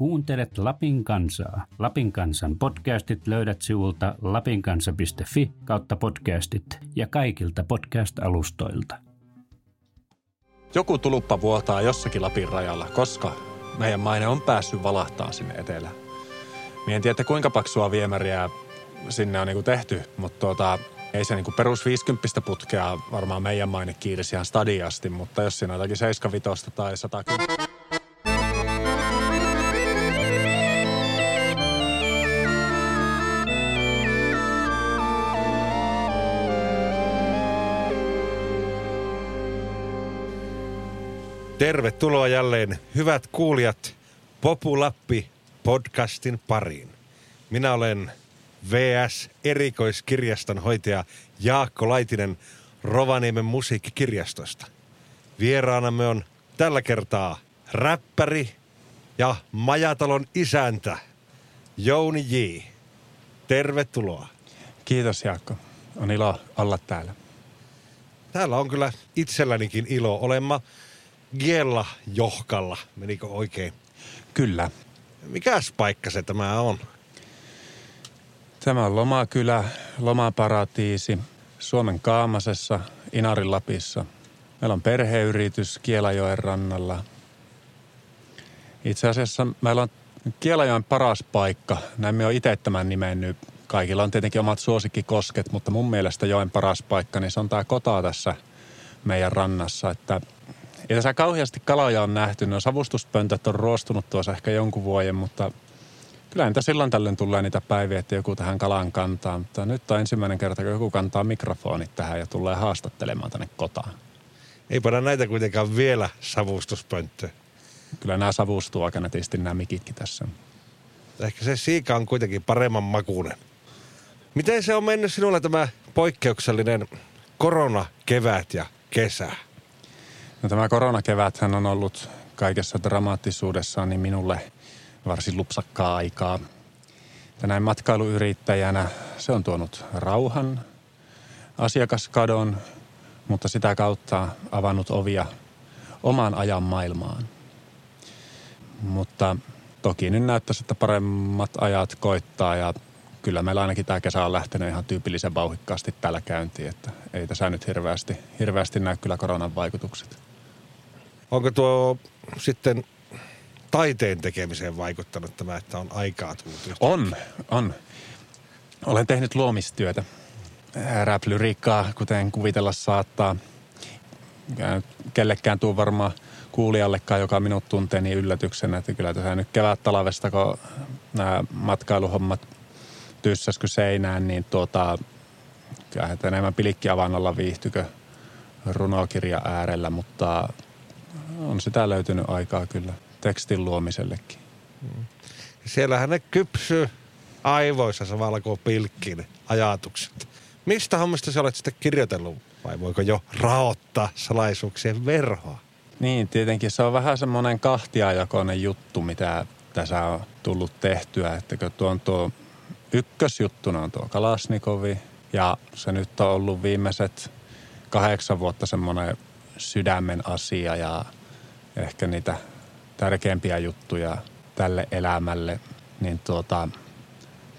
Kuuntelet Lapin kansaa. Lapin kansan podcastit löydät sivulta lapinkansa.fi kautta podcastit ja kaikilta podcast-alustoilta. Joku tuluppa vuotaa jossakin Lapin rajalla, koska meidän maine on päässyt valahtaa sinne etelään. Mie en tiedä, kuinka paksua viemäriä sinne on niinku tehty, mutta tuota, ei se niinku perus 50 putkea varmaan meidän maine kiirisi ihan stadiasti, mutta jos siinä on jotakin 75 tai 110... Tervetuloa jälleen, hyvät kuulijat, Populappi podcastin pariin. Minä olen VS erikoiskirjaston hoitaja Jaakko Laitinen Rovaniemen musiikkikirjastosta. Vieraanamme on tällä kertaa räppäri ja Majatalon isäntä Jouni J. Tervetuloa. Kiitos Jaakko. On ilo olla täällä. Täällä on kyllä itsellänikin ilo olemma Giella Johkalla. Menikö oikein? Kyllä. Mikäs paikka se tämä on? Tämä on lomakylä, lomaparatiisi Suomen Kaamasessa, Inarin Lapissa. Meillä on perheyritys Kielajoen rannalla. Itse asiassa meillä on Kielajoen paras paikka. Näin me on itse tämän nimennyt. Kaikilla on tietenkin omat suosikkikosket, mutta mun mielestä joen paras paikka, niin se on tämä kota tässä meidän rannassa. Että ei tässä kauheasti kaloja on nähty. No savustuspöntöt on ruostunut tuossa ehkä jonkun vuoden, mutta kyllä niitä silloin tällöin tulee niitä päiviä, että joku tähän kalaan kantaa. Mutta nyt on ensimmäinen kerta, kun joku kantaa mikrofonit tähän ja tulee haastattelemaan tänne kotaan. Ei panna näitä kuitenkaan vielä savustuspönttö. Kyllä nämä savustuu aika netisti nämä mikitkin tässä. Ehkä se siika on kuitenkin paremman makuinen. Miten se on mennyt sinulle tämä poikkeuksellinen koronakevät ja kesä? No tämä koronakeväthän on ollut kaikessa dramaattisuudessaan niin minulle varsin lupsakkaa aikaa. Ja näin matkailuyrittäjänä se on tuonut rauhan, asiakaskadon, mutta sitä kautta avannut ovia omaan ajan maailmaan. Mutta toki nyt näyttäisi, että paremmat ajat koittaa ja kyllä meillä ainakin tämä kesä on lähtenyt ihan tyypillisen vauhikkaasti tällä käyntiin, että ei tässä nyt hirveästi, hirveästi näy kyllä koronan vaikutukset. Onko tuo sitten taiteen tekemiseen vaikuttanut tämä, että on aikaa tullut? On, on. Olen tehnyt luomistyötä. Rap-lyriikkaa, kuten kuvitella saattaa. Kellekään tuu varmaan kuulijallekaan, joka minut tuntee niin yllätyksenä, että kyllä tässä nyt kevät talvesta, kun nämä matkailuhommat tyssäskö seinään, niin tuota, kyllä enemmän pilikkiavannalla viihtykö runokirja äärellä, mutta on sitä löytynyt aikaa kyllä tekstin luomisellekin. Mm. Siellähän ne kypsyy aivoissa samalla kuin pilkkiin ajatukset. Mistä hommista sä olet sitten kirjoitellut vai voiko jo raottaa salaisuuksien verhoa? Niin, tietenkin se on vähän semmoinen kahtiajakoinen juttu, mitä tässä on tullut tehtyä. Että kun tuo on tuo ykkösjuttuna on tuo Kalasnikovi ja se nyt on ollut viimeiset kahdeksan vuotta semmoinen sydämen asia ja ehkä niitä tärkeimpiä juttuja tälle elämälle, niin tuota,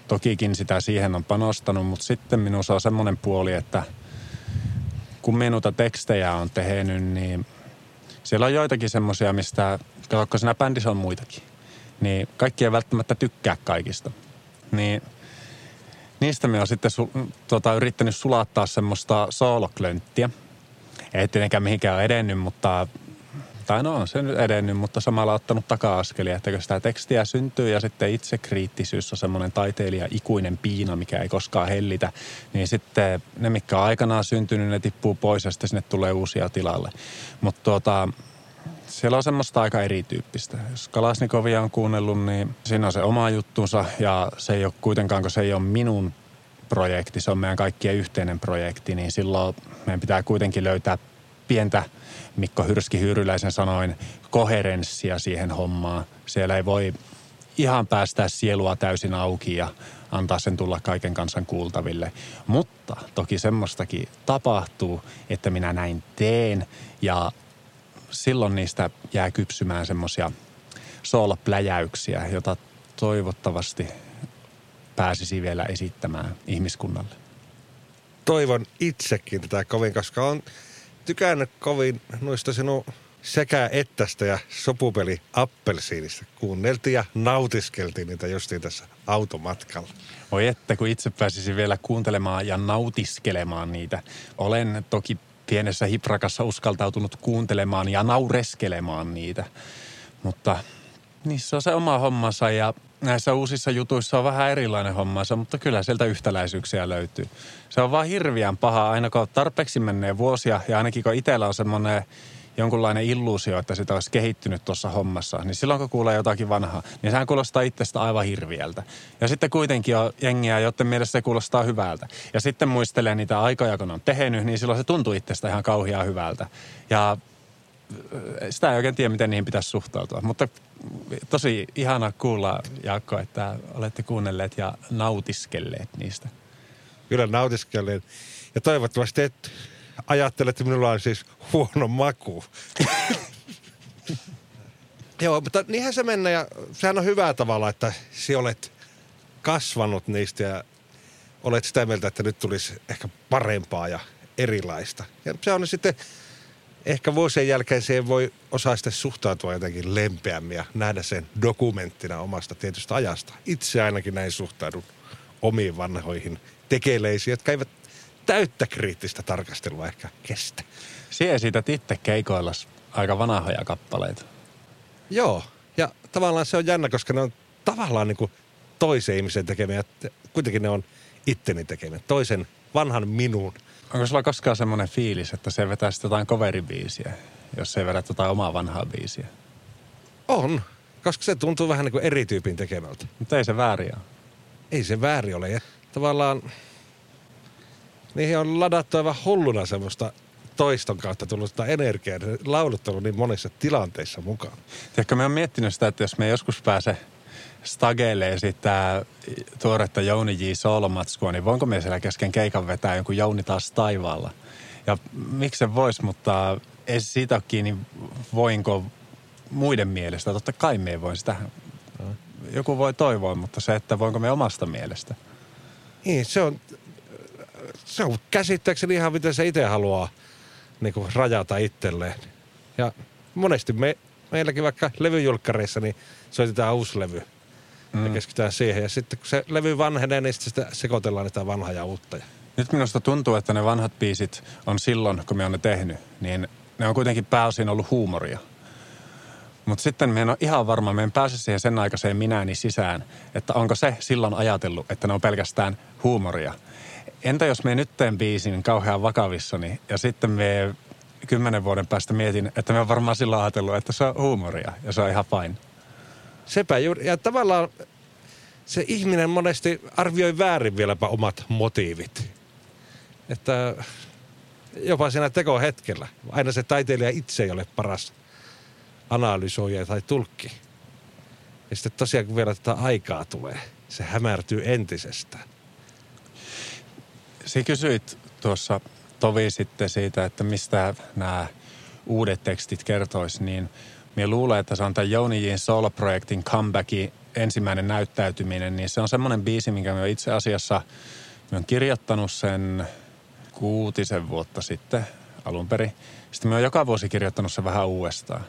tokikin sitä siihen on panostanut, mutta sitten minussa on semmoinen puoli, että kun minuta tekstejä on tehnyt, niin siellä on joitakin semmoisia, mistä, katsokko siinä bändissä on muitakin, niin kaikki ei välttämättä tykkää kaikista. Niin niistä me on sitten su, tota, yrittänyt sulattaa semmoista sooloklönttiä. Ei tietenkään mihinkään edennyt, mutta tai no on se nyt edennyt, mutta samalla ottanut taka-askelia, että sitä tekstiä syntyy ja sitten itse kriittisyys on semmoinen taiteilija ikuinen piina, mikä ei koskaan hellitä, niin sitten ne, mikä on aikanaan syntynyt, ne tippuu pois ja sitten sinne tulee uusia tilalle. Mutta tuota, siellä on semmoista aika erityyppistä. Jos Kalasnikovia on kuunnellut, niin siinä on se oma juttunsa ja se ei ole kuitenkaan, kun se ei ole minun projekti, se on meidän kaikkien yhteinen projekti, niin silloin meidän pitää kuitenkin löytää pientä – Mikko Hyrski Hyyryläisen sanoin koherenssia siihen hommaan. Siellä ei voi ihan päästää sielua täysin auki ja antaa sen tulla kaiken kansan kuultaville. Mutta toki semmoistakin tapahtuu, että minä näin teen ja silloin niistä jää kypsymään semmoisia soolapläjäyksiä, jota toivottavasti pääsisi vielä esittämään ihmiskunnalle. Toivon itsekin tätä kovin, koska on tykännyt kovin noista sinun sekä ettästä ja sopupeli appelsiinista. Kuunneltiin ja nautiskeltiin niitä justiin tässä automatkalla. Oi että, kun itse pääsisin vielä kuuntelemaan ja nautiskelemaan niitä. Olen toki pienessä hiprakassa uskaltautunut kuuntelemaan ja naureskelemaan niitä. Mutta niissä on se oma hommansa ja näissä uusissa jutuissa on vähän erilainen hommansa, mutta kyllä sieltä yhtäläisyyksiä löytyy. Se on vaan hirviän paha, aina kun tarpeeksi menee vuosia ja ainakin kun itsellä on semmoinen jonkunlainen illuusio, että sitä olisi kehittynyt tuossa hommassa, niin silloin kun kuulee jotakin vanhaa, niin sehän kuulostaa itsestä aivan hirviältä. Ja sitten kuitenkin on jengiä, joiden mielestä se kuulostaa hyvältä. Ja sitten muistelee niitä aikoja, kun on tehnyt, niin silloin se tuntuu itsestä ihan kauhean hyvältä. Ja sitä ei oikein tiedä, miten niihin pitäisi suhtautua. Mutta tosi ihana kuulla, Jaakko, että olette kuunnelleet ja nautiskelleet niistä. Kyllä nautiskelleet. Ja toivottavasti et ajattele, että minulla on siis huono maku. Joo, mutta niinhän se mennä ja sehän on hyvää tavalla, että sinä olet kasvanut niistä ja olet sitä mieltä, että nyt tulisi ehkä parempaa ja erilaista. Ja se on sitten ehkä vuosien jälkeen siihen voi osaa sitten suhtautua jotenkin lempeämmin ja nähdä sen dokumenttina omasta tietystä ajasta. Itse ainakin näin suhtaudun omiin vanhoihin tekeleisiin, jotka eivät täyttä kriittistä tarkastelua ehkä kestä. Sie esität itse keikoillas aika vanhoja kappaleita. Joo, ja tavallaan se on jännä, koska ne on tavallaan niin kuin toisen ihmisen tekemiä. Kuitenkin ne on itteni tekemiä, toisen vanhan minun. Onko sulla koskaan semmoinen fiilis, että se vetää sitten jotain coveribiisiä, jos se vedät jotain omaa vanhaa biisiä? On, koska se tuntuu vähän niin kuin eri tyypin tekemältä. Mutta ei se väärin ole. Ei se väärin ole. Ja tavallaan niihin on ladattu aivan hulluna semmoista toiston kautta tullut sitä energiaa. Laulut on niin monissa tilanteissa mukaan. Tiedätkö, me on miettinyt sitä, että jos me joskus pääse stageille esittää tuoretta Jouni J. Soolomatskua, niin voinko me siellä kesken keikan vetää jonkun Jouni taas taivaalla? Ja miksi se voisi, mutta ei siitä ole kiinni, voinko muiden mielestä. Totta kai me ei voi sitä. Joku voi toivoa, mutta se, että voinko me omasta mielestä. Niin, se on, se on käsittääkseni ihan miten se itse haluaa niin kuin rajata itselleen. Ja monesti me, meilläkin vaikka levyjulkkareissa, niin soitetaan uusi levy. Mm. Ja keskitytään siihen. Ja sitten kun se levy vanhenee, niin sitten sitä sekoitellaan niitä vanhaa ja uutta. Nyt minusta tuntuu, että ne vanhat biisit on silloin, kun me on ne tehnyt, niin ne on kuitenkin pääosin ollut huumoria. Mutta sitten me en ole ihan varma, me en pääse siihen sen aikaiseen minäni sisään, että onko se silloin ajatellut, että ne on pelkästään huumoria – entä jos me nyt teen biisin kauhean vakavissani ja sitten me kymmenen vuoden päästä mietin, että me on varmaan sillä ajatellut, että se on huumoria ja se on ihan fine. Sepä juuri. Ja tavallaan se ihminen monesti arvioi väärin vieläpä omat motiivit. Että jopa siinä tekohetkellä. Aina se taiteilija itse ei ole paras analysoija tai tulkki. Ja sitten tosiaan kun vielä tätä aikaa tulee, se hämärtyy entisestään. Si kysyit tuossa tovi sitten siitä, että mistä nämä uudet tekstit kertois, niin minä luulen, että se on tämän Jouni Jin Soul-projektin comebackin ensimmäinen näyttäytyminen, niin se on semmoinen biisi, minkä minä itse asiassa minä olen kirjoittanut sen kuutisen vuotta sitten alun perin. Sitten minä olen joka vuosi kirjoittanut sen vähän uudestaan.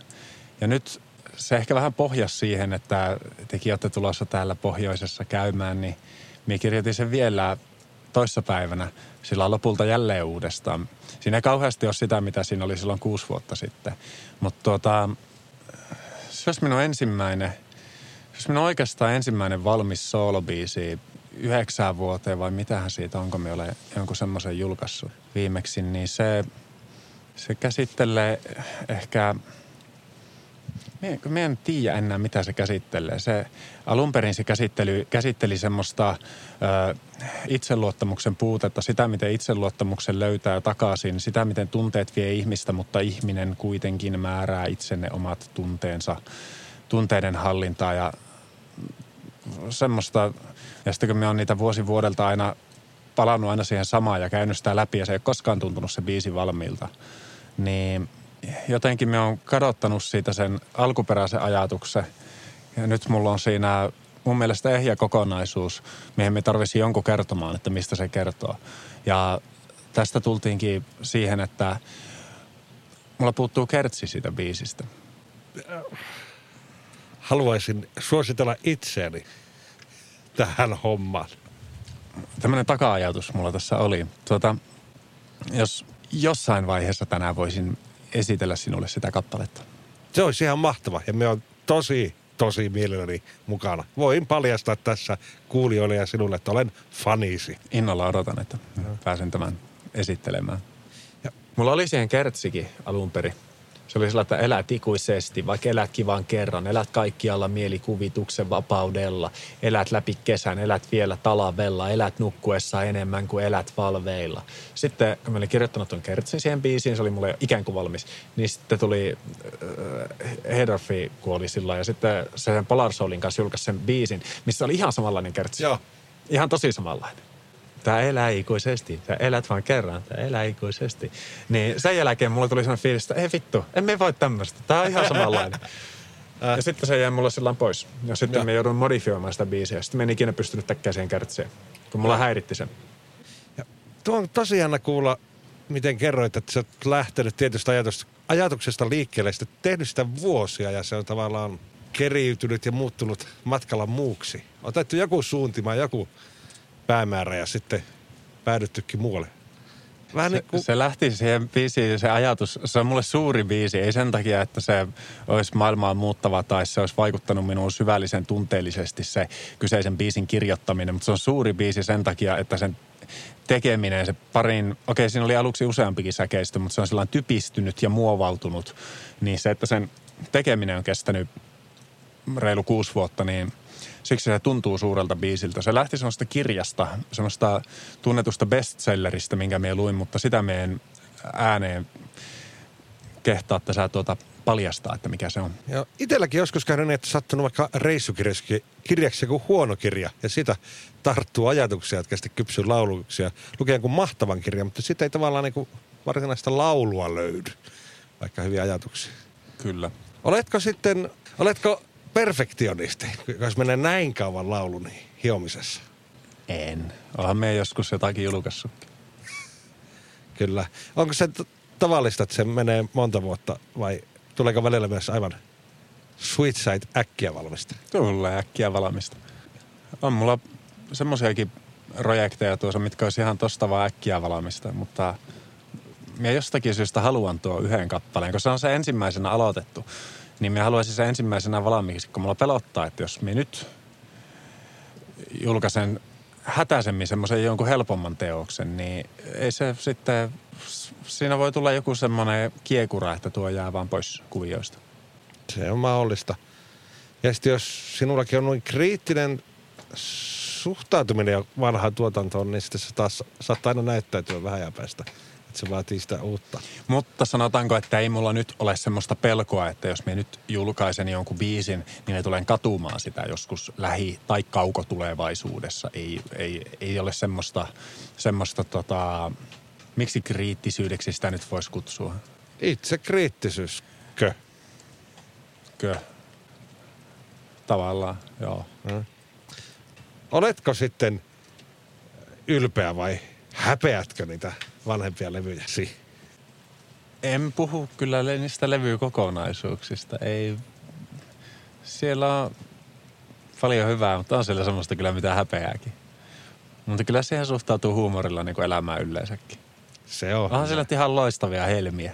Ja nyt se ehkä vähän pohjas siihen, että tekin olette tulossa täällä pohjoisessa käymään, niin minä kirjoitin sen vielä toissapäivänä sillä lopulta jälleen uudestaan. Siinä ei kauheasti ole sitä, mitä siinä oli silloin kuusi vuotta sitten. Mutta tuota, se olisi minun ensimmäinen, olisi minun oikeastaan ensimmäinen valmis soolobiisi yhdeksään vuoteen vai mitähän siitä, onko me ole jonkun semmoisen julkaissut viimeksi, niin se, se käsittelee ehkä me en tiedä enää, mitä se käsittelee. Se, alun perin se käsitteli, käsitteli semmoista ö, itseluottamuksen puutetta, sitä miten itseluottamuksen löytää takaisin, sitä miten tunteet vie ihmistä, mutta ihminen kuitenkin määrää itsenne omat tunteensa, tunteiden hallintaa ja semmoista. Ja sitten kun me on niitä vuosi vuodelta aina palannut aina siihen samaan ja käynyt sitä läpi ja se ei ole koskaan tuntunut se biisi valmiilta, niin – jotenkin me on kadottanut siitä sen alkuperäisen ajatuksen Ja nyt mulla on siinä mun mielestä ehjä kokonaisuus, mihin me tarvisi jonkun kertomaan, että mistä se kertoo. Ja tästä tultiinkin siihen, että mulla puuttuu kertsi siitä biisistä. Haluaisin suositella itseäni tähän hommaan. Tämmöinen taka-ajatus mulla tässä oli. Tuota, jos jossain vaiheessa tänään voisin esitellä sinulle sitä kappaletta. Se olisi ihan mahtava ja me on tosi, tosi mielelläni mukana. Voin paljastaa tässä kuulijoille ja sinulle, että olen fanisi. Innolla odotan, että pääsen tämän esittelemään. Ja. Mulla oli siihen kertsikin alun perin. Se oli sellainen, että elät ikuisesti, vaikka elätkin vaan kerran. Elät kaikkialla mielikuvituksen vapaudella. Elät läpi kesän, elät vielä talavella. Elät nukkuessa enemmän kuin elät valveilla. Sitten kun mä olin kirjoittanut tuon kertsin siihen biisiin, se oli mulle ikään kuin valmis. Niin sitten tuli äh, Hedorfi kuoli silloin ja sitten se Polar Soulin kanssa julkaisi sen biisin, missä oli ihan samanlainen kertsi. Joo. Ihan tosi samanlainen tämä elää ikuisesti, tämä elät vaan kerran, tämä elää ikuisesti. Niin sen jälkeen mulla tuli sellainen fiilis, että ei vittu, emme voi tämmöistä, tämä on ihan samanlainen. Ja sitten se jäi mulle sillä pois. Ja sitten ja. me joudun modifioimaan sitä biisiä. Sitten me en ikinä pystynyt tekemään siihen kertseen, kun mulla häiritti sen. Ja tuo on tosi jännä kuulla, miten kerroit, että sä oot lähtenyt tietystä ajatuksesta, ajatuksesta liikkeelle, sitten tehnyt sitä vuosia ja se on tavallaan keriytynyt ja muuttunut matkalla muuksi. Otettu joku suuntima, joku päämäärä ja sitten päädyttykin muualle. Vähän se, niin kuin... se lähti siihen biisiin, se ajatus, se on mulle suuri biisi, ei sen takia, että se olisi maailmaa muuttava tai se olisi vaikuttanut minuun syvällisen tunteellisesti se kyseisen biisin kirjoittaminen, mutta se on suuri biisi sen takia, että sen tekeminen, se parin, okei okay, siinä oli aluksi useampikin säkeistö, mutta se on sellainen typistynyt ja muovautunut, niin se, että sen tekeminen on kestänyt reilu kuusi vuotta, niin – siksi se tuntuu suurelta biisiltä. Se lähti semmoista kirjasta, semmoista tunnetusta bestselleristä, minkä me luin, mutta sitä me en ääneen kehtaa tässä tuota paljastaa, että mikä se on. Ja itselläkin joskus käynyt niin, että sattunut vaikka reissukirjaksi kirjaksi joku huono kirja ja sitä tarttuu ajatuksia, jotka sitten kypsyy lauluksi ja lukee jonkun mahtavan kirjan, mutta sitten ei tavallaan niin varsinaista laulua löydy, vaikka hyviä ajatuksia. Kyllä. Oletko sitten, oletko perfektionisti, jos menee näin kauan laulun hiomisessa? En. Onhan me joskus jotakin julkaissut. Kyllä. Onko se t- tavallista, että se menee monta vuotta vai tuleeko välillä myös aivan sweet side äkkiä valmista? Tulee äkkiä valmista. On mulla semmoisiakin projekteja tuossa, mitkä olisi ihan tosta vaan äkkiä valmista, mutta minä jostakin syystä haluan tuo yhden kappaleen, koska se on se ensimmäisenä aloitettu niin me haluaisin sen ensimmäisenä valmiiksi, kun mulla pelottaa, että jos me nyt julkaisen hätäisemmin semmoisen jonkun helpomman teoksen, niin ei se sitten, siinä voi tulla joku semmoinen kiekura, että tuo jää vaan pois kuvioista. Se on mahdollista. Ja sitten jos sinullakin on noin kriittinen suhtautuminen vanhaan tuotantoon, niin sitten se taas saattaa aina näyttäytyä vähän päästä että se vaatii sitä uutta. Mutta sanotaanko, että ei mulla nyt ole semmoista pelkoa, että jos me nyt julkaisen jonkun biisin, niin me tulen katumaan sitä joskus lähi- tai kaukotulevaisuudessa. Ei, ei, ei ole semmoista, semmoista tota, miksi kriittisyydeksi sitä nyt voisi kutsua? Itse kriittisyys, kö? Kö? Tavallaan, joo. Hmm. Oletko sitten ylpeä vai häpeätkö niitä vanhempia levyjä? En puhu kyllä niistä levykokonaisuuksista. Ei, siellä on paljon hyvää, mutta on siellä semmoista kyllä mitä häpeääkin. Mutta kyllä siihen suhtautuu huumorilla niin kuin elämään yleensäkin. Se on. Onhan siellä ihan loistavia helmiä.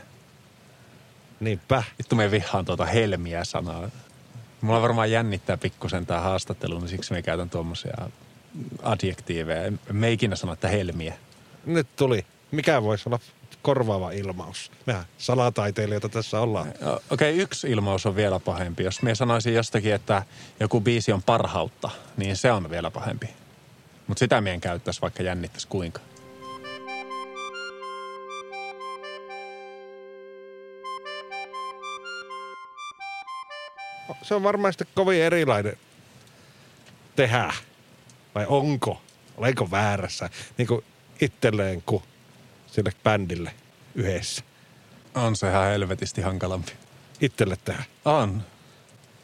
Niinpä. Vittu me vihaan tuota helmiä sanaa. Mulla varmaan jännittää pikkusen tämä haastattelu, niin siksi me käytän tuommoisia adjektiiveja. Me ikinä sano, että helmiä. Nyt tuli mikä voisi olla korvaava ilmaus? Mehän salataiteilijoita tässä ollaan. Okei, okay, yksi ilmaus on vielä pahempi. Jos me sanoisin jostakin, että joku biisi on parhautta, niin se on vielä pahempi. Mutta sitä mien käyttäisi, vaikka jännittäisi kuinka. Se on varmaan sitten kovin erilainen tehdä. Vai onko? Olenko väärässä? Niin kuin itselleen kuin sille bändille yhdessä. On se ihan helvetisti hankalampi. Itselle tehdä. On.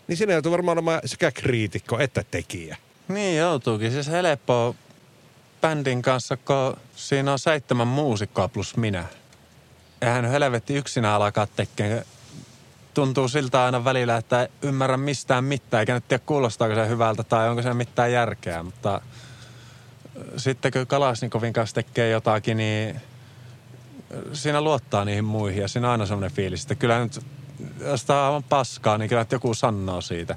Niin siinä joutuu varmaan olemaan sekä kriitikko että tekijä. Niin joutuukin. Siis helppoa bändin kanssa, kun siinä on seitsemän muusikkoa plus minä. Eihän helvetti yksinä alkaa tekemään. Tuntuu siltä aina välillä, että ei ymmärrä mistään mitään, eikä nyt tiedä kuulostaako se hyvältä tai onko se mitään järkeä, mutta sitten kun Kalasnikovin kanssa tekee jotakin, niin siinä luottaa niihin muihin ja siinä on aina semmoinen fiilis, että kyllä nyt, jos tämä on aivan paskaa, niin kyllä joku sanoo siitä.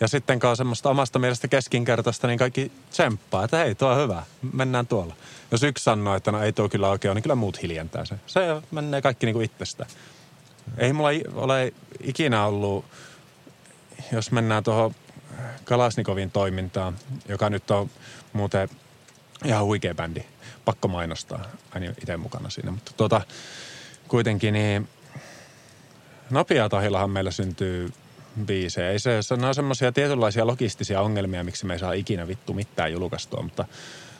Ja sitten kun semmoista omasta mielestä keskinkertaista, niin kaikki tsemppaa, että hei, tuo on hyvä, mennään tuolla. Jos yksi sanoo, että no ei tuo kyllä oikein niin kyllä muut hiljentää se. Se menee kaikki niin kuin itsestä. Ei mulla ole ikinä ollut, jos mennään tuohon Kalasnikovin toimintaan, joka nyt on muuten ihan huikea bändi. Pakko mainostaa. Aina itse mukana siinä. Mutta tuota, kuitenkin niin nopea tahillahan meillä syntyy biisejä. Ei se, se on semmoisia tietynlaisia logistisia ongelmia, miksi me ei saa ikinä vittu mitään julkaistua, mutta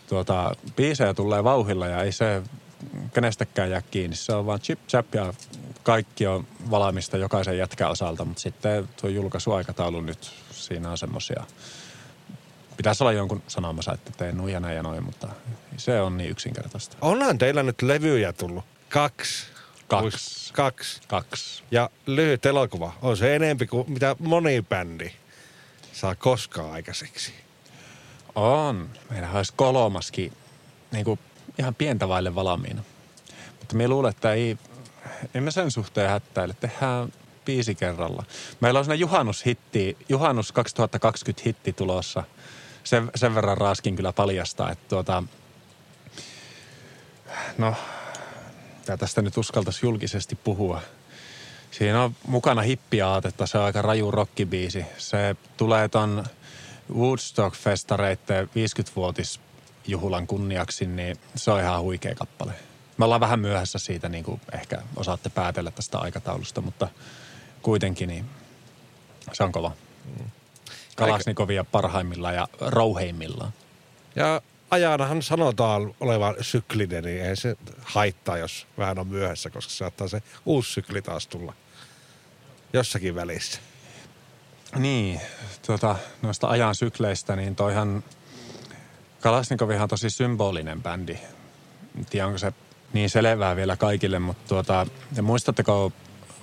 tuota, biisejä tulee vauhilla ja ei se kenestäkään jää kiinni. Se on vaan chip chap ja kaikki on valmista jokaisen jätkän osalta, mutta sitten tuo julkaisuaikataulu nyt, siinä on semmoisia Pitäisi olla jonkun sanomassa, että teen nuija näin ja noin, mutta se on niin yksinkertaista. Onhan teillä nyt levyjä tullut. Kaksi. Kaksi. Kaksi. Kaksi. Ja lyhyt elokuva. On se enempi kuin mitä moni bändi saa koskaan aikaiseksi. On. Meillä olisi kolmaskin niin kuin ihan pientä vaille valmiina. Mutta me luulen, että ei, emme sen suhteen hättäile. Tehdään biisi kerralla. Meillä on sellainen juhannushitti, juhannus 2020 hitti tulossa – sen, sen verran raaskin kyllä paljastaa, että tuota, no, tästä nyt uskaltaisi julkisesti puhua. Siinä on mukana hippiaatetta, se on aika raju rockibiisi. Se tulee ton Woodstock-festareitten 50-vuotisjuhulan kunniaksi, niin se on ihan huikea kappale. Me ollaan vähän myöhässä siitä, niin kuin ehkä osaatte päätellä tästä aikataulusta, mutta kuitenkin niin se on kova. Mm. Kalasnikovia parhaimmillaan ja rouheimmillaan. Ja ajanahan sanotaan olevan syklinen, niin ei se haittaa, jos vähän on myöhässä, koska saattaa se uusi sykli taas tulla jossakin välissä. Niin, tuota, noista ajan sykleistä, niin toihan Kalasnikovihan on tosi symbolinen bändi. En tiedä, onko se niin selvää vielä kaikille, mutta tuota, ja muistatteko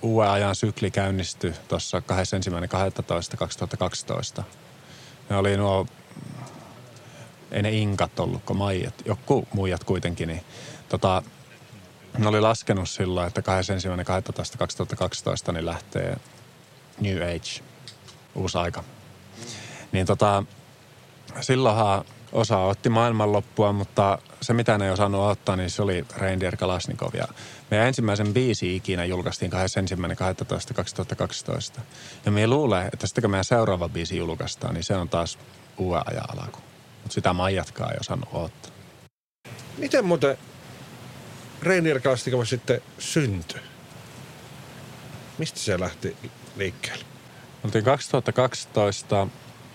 uuden ajan sykli käynnistyi tuossa 21.12.2012. Ne oli nuo, ei ne inkat ollut, kun maijat, joku muijat kuitenkin, niin tota, ne oli laskenut silloin, että 21.12.2012 niin lähtee New Age, uusi aika. Niin tota, silloinhan osa otti maailmanloppua, mutta se mitä ne ei osannut ottaa, niin se oli Reindeer Kalasnikov. Ja meidän ensimmäisen biisi ikinä julkaistiin 21.12.2012. Ja me luulen, että sitten kun meidän seuraava biisi julkaistaan, niin se on taas uuden ajan alaku. Mutta sitä maijatkaa ei osannut ottaa. Miten muuten Reinier Kalasnikov sitten syntyi? Mistä se lähti liikkeelle? Oltiin 2012,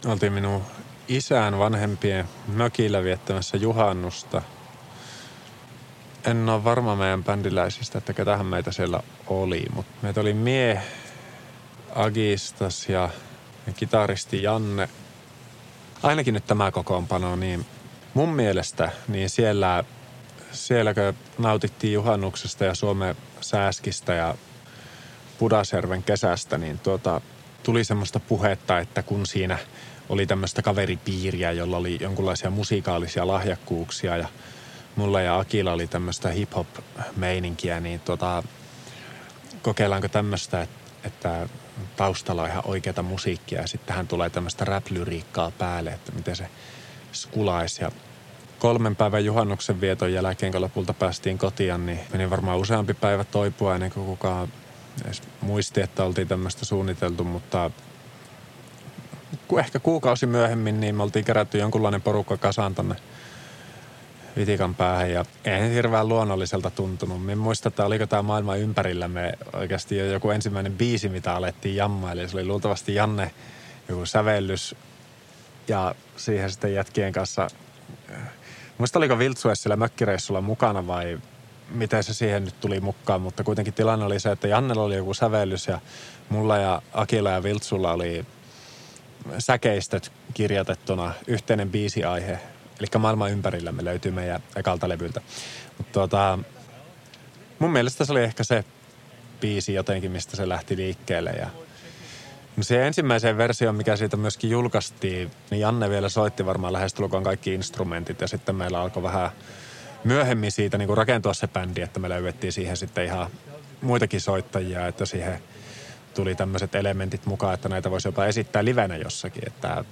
oltiin minun isän vanhempien mökillä viettämässä juhannusta. En ole varma meidän bändiläisistä, että ketähän meitä siellä oli, mutta meitä oli Mie, Agistas ja, kitaristi Janne. Ainakin nyt tämä kokoonpano, niin mun mielestä niin siellä, sielläkö nautittiin juhannuksesta ja Suomen sääskistä ja Pudasjärven kesästä, niin tuota, tuli semmoista puhetta, että kun siinä – oli tämmöistä kaveripiiriä, jolla oli jonkunlaisia musiikaalisia lahjakkuuksia ja mulla ja Akilla oli tämmöistä hip-hop-meininkiä, niin tota, kokeillaanko tämmöistä, että, taustalla on ihan oikeata musiikkia ja sitten tähän tulee tämmöistä rap-lyriikkaa päälle, että miten se skulaisi. Ja kolmen päivän juhannuksen vieton jälkeen, kun lopulta päästiin kotiin, niin meni varmaan useampi päivä toipua ennen kuin kukaan edes muisti, että oltiin tämmöistä suunniteltu, mutta ehkä kuukausi myöhemmin, niin me oltiin kerätty jonkunlainen porukka kasaan tonne Vitikan päähän ja ei hirveän luonnolliselta tuntunut. Minä muista, että oliko tämä maailma ympärillämme oikeasti jo joku ensimmäinen biisi, mitä alettiin jamma. Eli se oli luultavasti Janne joku sävellys ja siihen sitten jätkien kanssa, muista oliko Viltsues sillä mökkireissulla mukana vai miten se siihen nyt tuli mukaan, mutta kuitenkin tilanne oli se, että Jannella oli joku sävellys ja mulla ja Akilla ja Viltsulla oli säkeistöt kirjoitettuna, yhteinen biisiaihe. Eli maailman ympärillämme löytyy meidän ekalta levyltä. Mutta tuota, mun mielestä se oli ehkä se biisi jotenkin, mistä se lähti liikkeelle. Ja No se ensimmäiseen versioon, mikä siitä myöskin julkaistiin, niin Janne vielä soitti varmaan lähestulkoon kaikki instrumentit ja sitten meillä alkoi vähän myöhemmin siitä niin kuin rakentua se bändi, että me löydettiin siihen sitten ihan muitakin soittajia, että siihen tuli tämmöiset elementit mukaan, että näitä voisi jopa esittää livenä jossakin, että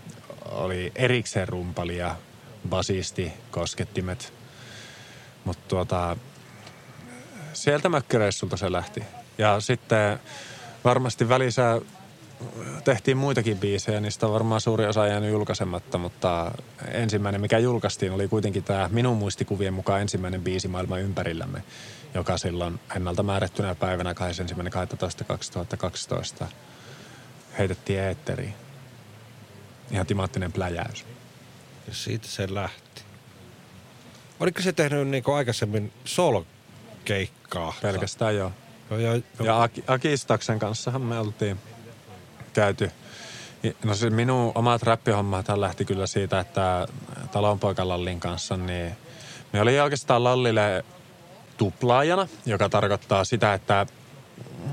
oli erikseen rumpali ja basisti, koskettimet. Mutta tuota, sieltä mökkireissulta se lähti. Ja sitten varmasti välissä tehtiin muitakin biisejä, niistä on varmaan suuri osa jäänyt julkaisematta, mutta ensimmäinen, mikä julkaistiin, oli kuitenkin tämä minun muistikuvien mukaan ensimmäinen biisi maailman ympärillämme, joka silloin ennalta määrättynä päivänä 21.12.2012 heitettiin eetteriin. Ihan timaattinen pläjäys. Ja siitä se lähti. Oliko se tehnyt niin kuin aikaisemmin solo-keikkaa? Pelkästään joo. Joo, joo, joo. Ja Aki, Akistaksen kanssahan me oltiin käyty. No se minun omat räppihommat lähti kyllä siitä, että talonpoikalallin kanssa, niin me oli oikeastaan Lallille tuplaajana, joka tarkoittaa sitä, että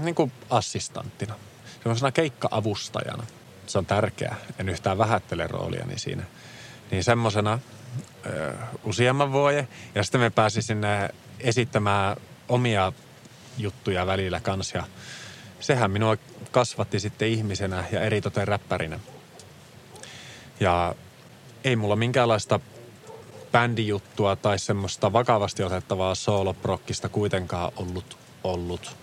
niin kuin assistanttina, semmoisena keikka-avustajana. Se on tärkeää, en yhtään vähättele rooliani siinä. Niin semmoisena useamman vuoden. Ja sitten me pääsi sinne esittämään omia juttuja välillä kanssa. Ja sehän minua kasvatti sitten ihmisenä ja eritoten räppärinä. Ja ei mulla minkäänlaista bändijuttua tai semmoista vakavasti otettavaa sooloprokkista kuitenkaan ollut, ollut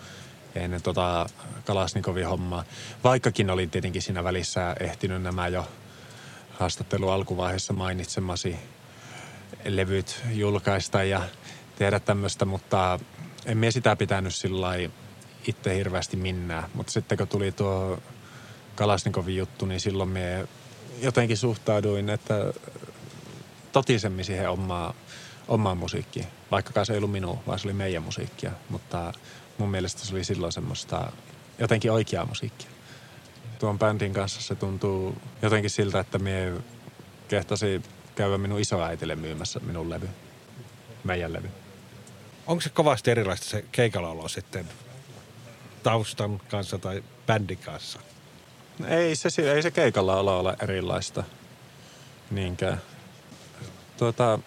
ennen tota Kalasnikovin hommaa. Vaikkakin olin tietenkin siinä välissä ehtinyt nämä jo haastattelu alkuvaiheessa mainitsemasi levyt julkaista ja tehdä tämmöistä, mutta en mie sitä pitänyt sillä itse hirveästi minnää. Mutta sitten kun tuli tuo Kalasnikovin juttu, niin silloin me jotenkin suhtauduin, että totisemmin siihen omaa, omaan musiikkiin. Vaikkakaan se ei ollut minun, vaan se oli meidän musiikkia. Mutta mun mielestä se oli silloin semmoista jotenkin oikeaa musiikkia. Tuon bändin kanssa se tuntuu jotenkin siltä, että me kehtasi käydä minun isoäitille myymässä minun levy, meidän levy. Onko se kovasti erilaista se keikalla sitten taustan kanssa tai bändin kanssa? Ei se, ei se keikalla ala ole erilaista niinkään. Tuota,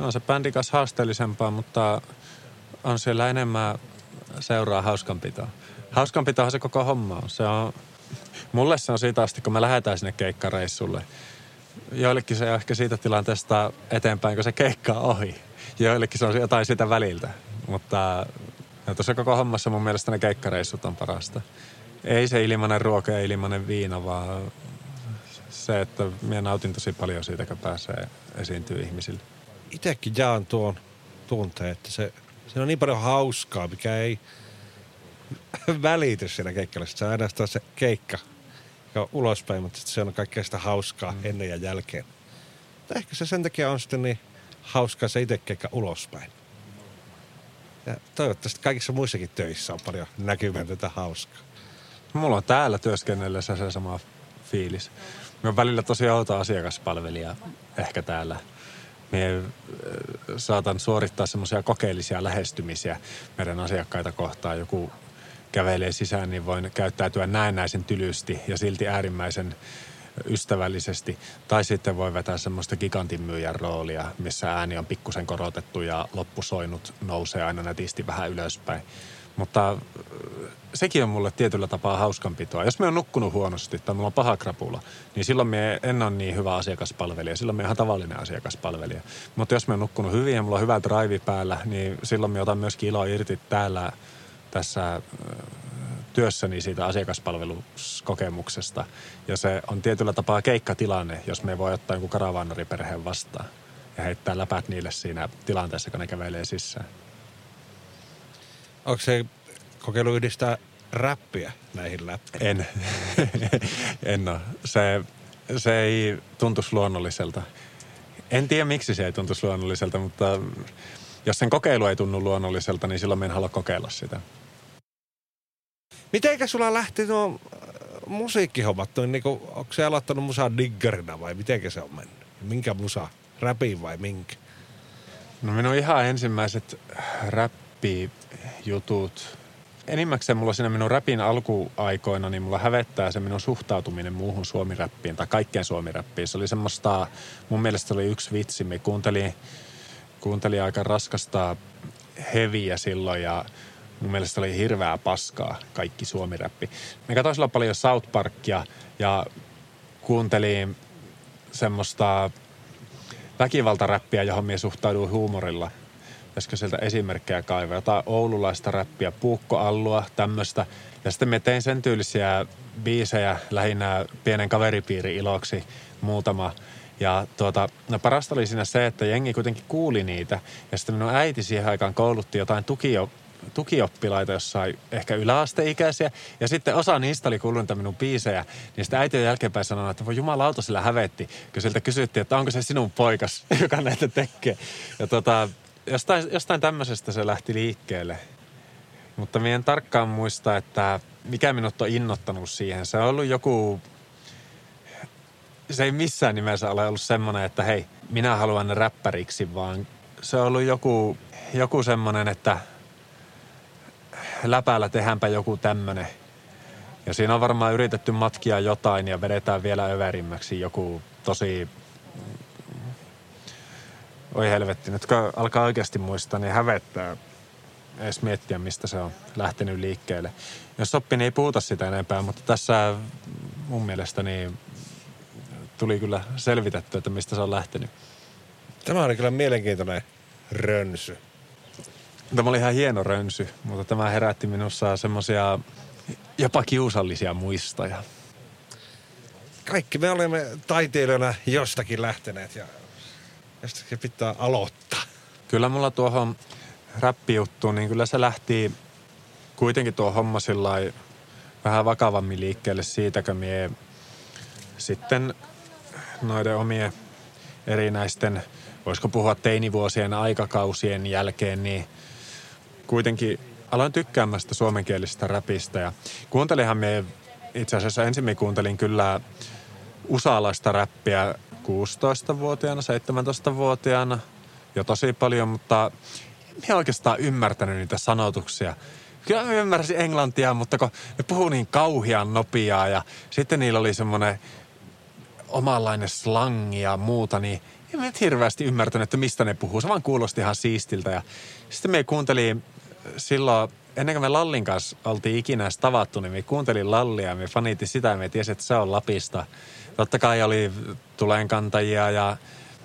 on se bändin kanssa haasteellisempaa, mutta on siellä enemmän seuraa hauskanpitoa. Hauskanpitohan se koko homma on. Se on, mulle se on siitä asti, kun me lähdetään sinne keikkareissulle. Joillekin se on ehkä siitä tilanteesta eteenpäin, kun se keikka on ohi. Joillekin se on jotain sitä väliltä. Mutta ja tuossa koko hommassa mun mielestä ne keikkareissut on parasta. Ei se ilmanen ruoka ja ilmanen viina, vaan se, että minä nautin tosi paljon siitä, kun pääsee esiintyä ihmisille. Itsekin jaan tuon tunteen, että se, se on niin paljon hauskaa, mikä ei välity siinä keikkalla. Se on ainoastaan se keikka, joka on ulospäin, mutta se on kaikkea sitä hauskaa mm. ennen ja jälkeen. Mutta ehkä se sen takia on sitten niin hauskaa se itse keikka ulospäin. Ja toivottavasti kaikissa muissakin töissä on paljon näkymätöntä hauskaa. Mulla on täällä työskennellessä se sama fiilis. Me on välillä tosi outo asiakaspalvelija ehkä täällä. Me saatan suorittaa semmoisia kokeellisia lähestymisiä meidän asiakkaita kohtaan. Joku kävelee sisään, niin voin käyttäytyä näennäisen tylysti ja silti äärimmäisen ystävällisesti. Tai sitten voi vetää semmoista gigantin myyjän roolia, missä ääni on pikkusen korotettu ja loppusoinut nousee aina nätisti vähän ylöspäin. Mutta äh, sekin on mulle tietyllä tapaa hauskanpitoa. Jos me on nukkunut huonosti tai mulla on paha krapula, niin silloin me en ole niin hyvä asiakaspalvelija. Silloin me ihan tavallinen asiakaspalvelija. Mutta jos me on nukkunut hyvin ja mulla on hyvä drive päällä, niin silloin me otan myöskin iloa irti täällä tässä työssäni siitä asiakaspalveluskokemuksesta. Ja se on tietyllä tapaa keikkatilanne, jos me voi ottaa jonkun karavaanariperheen vastaan ja heittää läpät niille siinä tilanteessa, kun ne kävelee sisään. Onko se kokeilu yhdistää räppiä näihin läppiin? En. en ole. Se, se ei tuntuisi luonnolliselta. En tiedä, miksi se ei tuntuisi luonnolliselta, mutta jos sen kokeilu ei tunnu luonnolliselta, niin silloin en halua kokeilla sitä. Mitenkä sulla lähti nuo musiikkihommat, niin niinku, onko se aloittanut musaa diggerina vai miten se on mennyt? Minkä musa? Räpin vai minkä? No minun ihan ensimmäiset räppijutut, enimmäkseen mulla siinä minun räpin alkuaikoina, niin mulla hävettää se minun suhtautuminen muuhun suomiräppiin tai kaikkeen suomiräppiin. Se oli semmoista, mun mielestä oli yksi vitsi. Me kuuntelin, kuuntelin aika raskasta heviä silloin ja mun mielestä oli hirveää paskaa kaikki suomiräppi. Me katsoin silloin paljon South Parkia ja kuuntelin semmoista väkivaltaräppiä, johon minä suhtauduin huumorilla. Pitäisikö sieltä esimerkkejä kaivaa? Jotain oululaista räppiä, puukkoallua, tämmöistä. Ja sitten me tein sen tyylisiä biisejä lähinnä pienen kaveripiirin iloksi muutama. Ja tuota, no parasta oli siinä se, että jengi kuitenkin kuuli niitä. Ja sitten minun äiti siihen aikaan koulutti jotain tukio, tukioppilaita jossain ehkä yläasteikäisiä. Ja sitten osa niistä oli kuullut minun biisejä. Niin sitten äiti on jälkeenpäin sanonut, että voi jumalauta sillä hävetti. Kun siltä kysyttiin, että onko se sinun poikas, joka näitä tekee. Ja tota, jostain, jostain tämmöisestä se lähti liikkeelle. Mutta minä en tarkkaan muista, että mikä minut on innottanut siihen. Se on ollut joku, se ei missään nimessä ole ollut semmoinen, että hei, minä haluan räppäriksi, vaan se on ollut joku, joku semmoinen, että läpäällä tehdäänpä joku tämmöinen. Ja siinä on varmaan yritetty matkia jotain ja vedetään vielä överimmäksi joku tosi... Oi helvetti, nyt kun alkaa oikeasti muistaa, niin hävettää edes miettiä, mistä se on lähtenyt liikkeelle. Jos soppi, niin ei puhuta sitä enempää, mutta tässä mun mielestä niin tuli kyllä selvitetty, että mistä se on lähtenyt. Tämä oli kyllä mielenkiintoinen rönsy. Tämä oli ihan hieno rönsy, mutta tämä herätti minussa semmoisia jopa kiusallisia muistoja. Kaikki me olemme taiteilijoina jostakin lähteneet ja jostakin pitää aloittaa. Kyllä mulla tuohon räppijuttuun, niin kyllä se lähti kuitenkin tuo homma vähän vakavammin liikkeelle siitä, kun mie sitten noiden omien erinäisten, voisiko puhua teinivuosien aikakausien jälkeen, niin kuitenkin aloin tykkäämään sitä suomenkielisestä räpistä ja kuuntelihan me itse asiassa ensin kuuntelin kyllä usalaista räppiä 16-vuotiaana, 17-vuotiaana jo tosi paljon, mutta minä oikeastaan ymmärtänyt niitä sanotuksia. Kyllä mä ymmärsin englantia, mutta kun ne puhuu niin kauhian nopeaa ja sitten niillä oli semmoinen omanlainen slangi ja muuta, niin en mä hirveästi ymmärtänyt, että mistä ne puhuu. Se vaan kuulosti ihan siistiltä. Ja sitten me kuuntelin silloin, ennen kuin me Lallin kanssa oltiin ikinä tavattu, niin me kuuntelin Lallia ja me faniitin sitä ja me tiesin, että se on Lapista. Totta kai oli tulenkantajia ja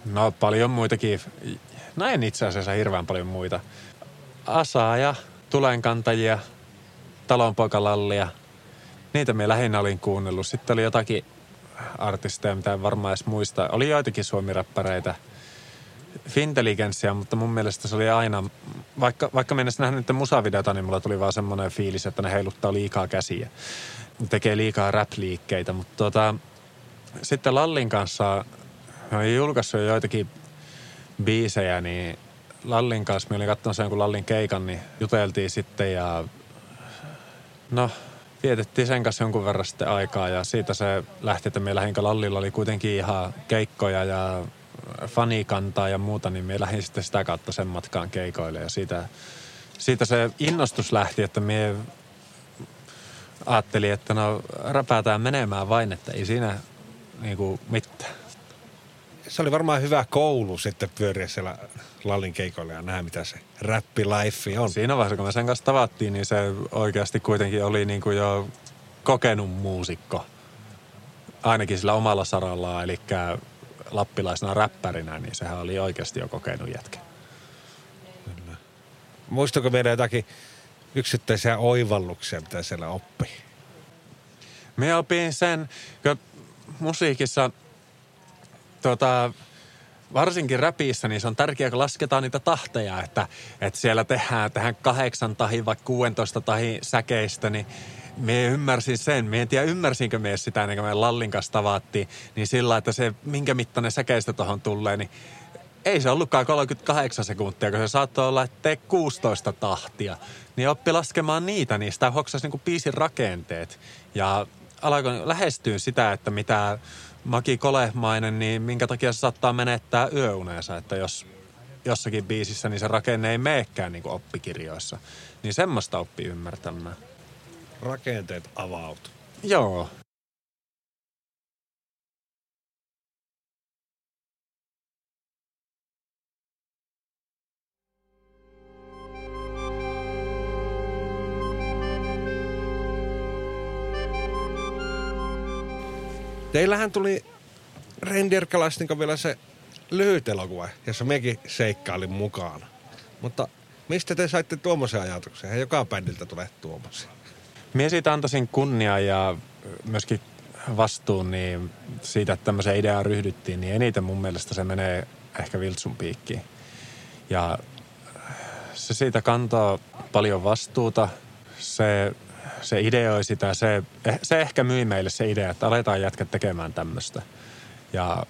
no paljon muitakin. No en itse asiassa hirveän paljon muita. Asaa ja tulenkantajia, talonpoikalallia. Niitä me lähinnä olin kuunnellut. Sitten oli jotakin artisteja, mitä en varmaan edes muista. Oli joitakin suomiräppäreitä – Fintelligenssia, mutta mun mielestä se oli aina, vaikka, vaikka mennessä nähnyt niiden musavideota, niin mulla tuli vaan semmoinen fiilis, että ne heiluttaa liikaa käsiä. Ne tekee liikaa rap-liikkeitä, mutta tota, sitten Lallin kanssa, mä olin julkaissut jo joitakin biisejä, niin Lallin kanssa, mä olin sen kun Lallin keikan, niin juteltiin sitten ja no, vietettiin sen kanssa jonkun verran sitten aikaa ja siitä se lähti, että me lähinkö Lallilla oli kuitenkin ihan keikkoja ja fanikantaa ja muuta, niin me lähdin sitten sitä kautta sen matkaan keikoille ja siitä, siitä se innostus lähti, että me ajattelin, että no räpäätään menemään vain, että ei siinä niin kuin mitään. Se oli varmaan hyvä koulu sitten pyöriä siellä Lallin keikoilla ja nähdä, mitä se räppilife on. Siinä vaiheessa, kun me sen kanssa tavattiin, niin se oikeasti kuitenkin oli niin kuin jo kokenut muusikko. Ainakin sillä omalla sarallaan, eli lappilaisena räppärinä, niin sehän oli oikeasti jo kokenut jätkä. Kyllä. Muistako meidän jotakin yksittäisiä oivalluksia, mitä siellä oppi? Me opin sen, kun musiikissa tota, varsinkin räpissä, niin se on tärkeää, kun lasketaan niitä tahteja, että, että siellä tehdään, tehdään kahdeksan tahi vai 16 tahi säkeistä, niin me ymmärsin sen. Me en tiedä, ymmärsinkö me sitä ennen kuin me Lallin kanssa tavattiin. Niin sillä, että se minkä mittainen säkeistä tuohon tulee, niin ei se ollutkaan 38 sekuntia, kun se saattoi olla, että tee 16 tahtia. Niin oppi laskemaan niitä, niin sitä hoksasi niin biisin rakenteet. Ja alkoi lähestyä sitä, että mitä Maki Kolehmainen, niin minkä takia se saattaa menettää yöuneensa, että jos jossakin biisissä, niin se rakenne ei meekään niin oppikirjoissa. Niin semmoista oppii ymmärtämään. Rakenteet avautu. Joo. Teillähän tuli Reindeer vielä se lyhyt elokuva, jossa mekin seikkailin mukana. Mutta mistä te saitte tuommoisen ajatuksen? Joka bändiltä tulee tuommoisia. Mie siitä antaisin kunnia ja myöskin vastuun niin siitä, että tämmöiseen ideaan ryhdyttiin, niin eniten mun mielestä se menee ehkä Viltsun piikkiin. Ja se siitä kantaa paljon vastuuta. Se, se ideoi sitä, se, se ehkä myi meille se idea, että aletaan jätkä tekemään tämmöistä. Ja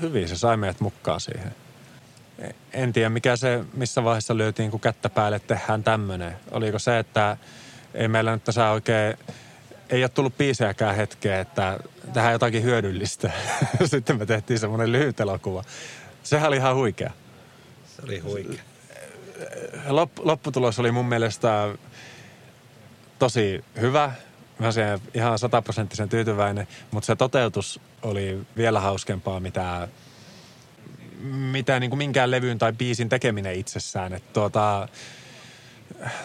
hyvin se sai meidät mukaan siihen. En tiedä, mikä se, missä vaiheessa lyötiin, kun kättä päälle tehdään tämmöinen. Oliko se, että ei meillä nyt tässä oikein, ei ole tullut biisejäkään hetkeä, että tähän jotakin hyödyllistä. Sitten me tehtiin semmoinen lyhyt elokuva. Sehän oli ihan huikea. Se oli huikea. lopputulos oli mun mielestä tosi hyvä. Mä siihen ihan sataprosenttisen tyytyväinen, mutta se toteutus oli vielä hauskempaa, mitä, mitä niin kuin minkään levyyn tai biisin tekeminen itsessään. Että tuota,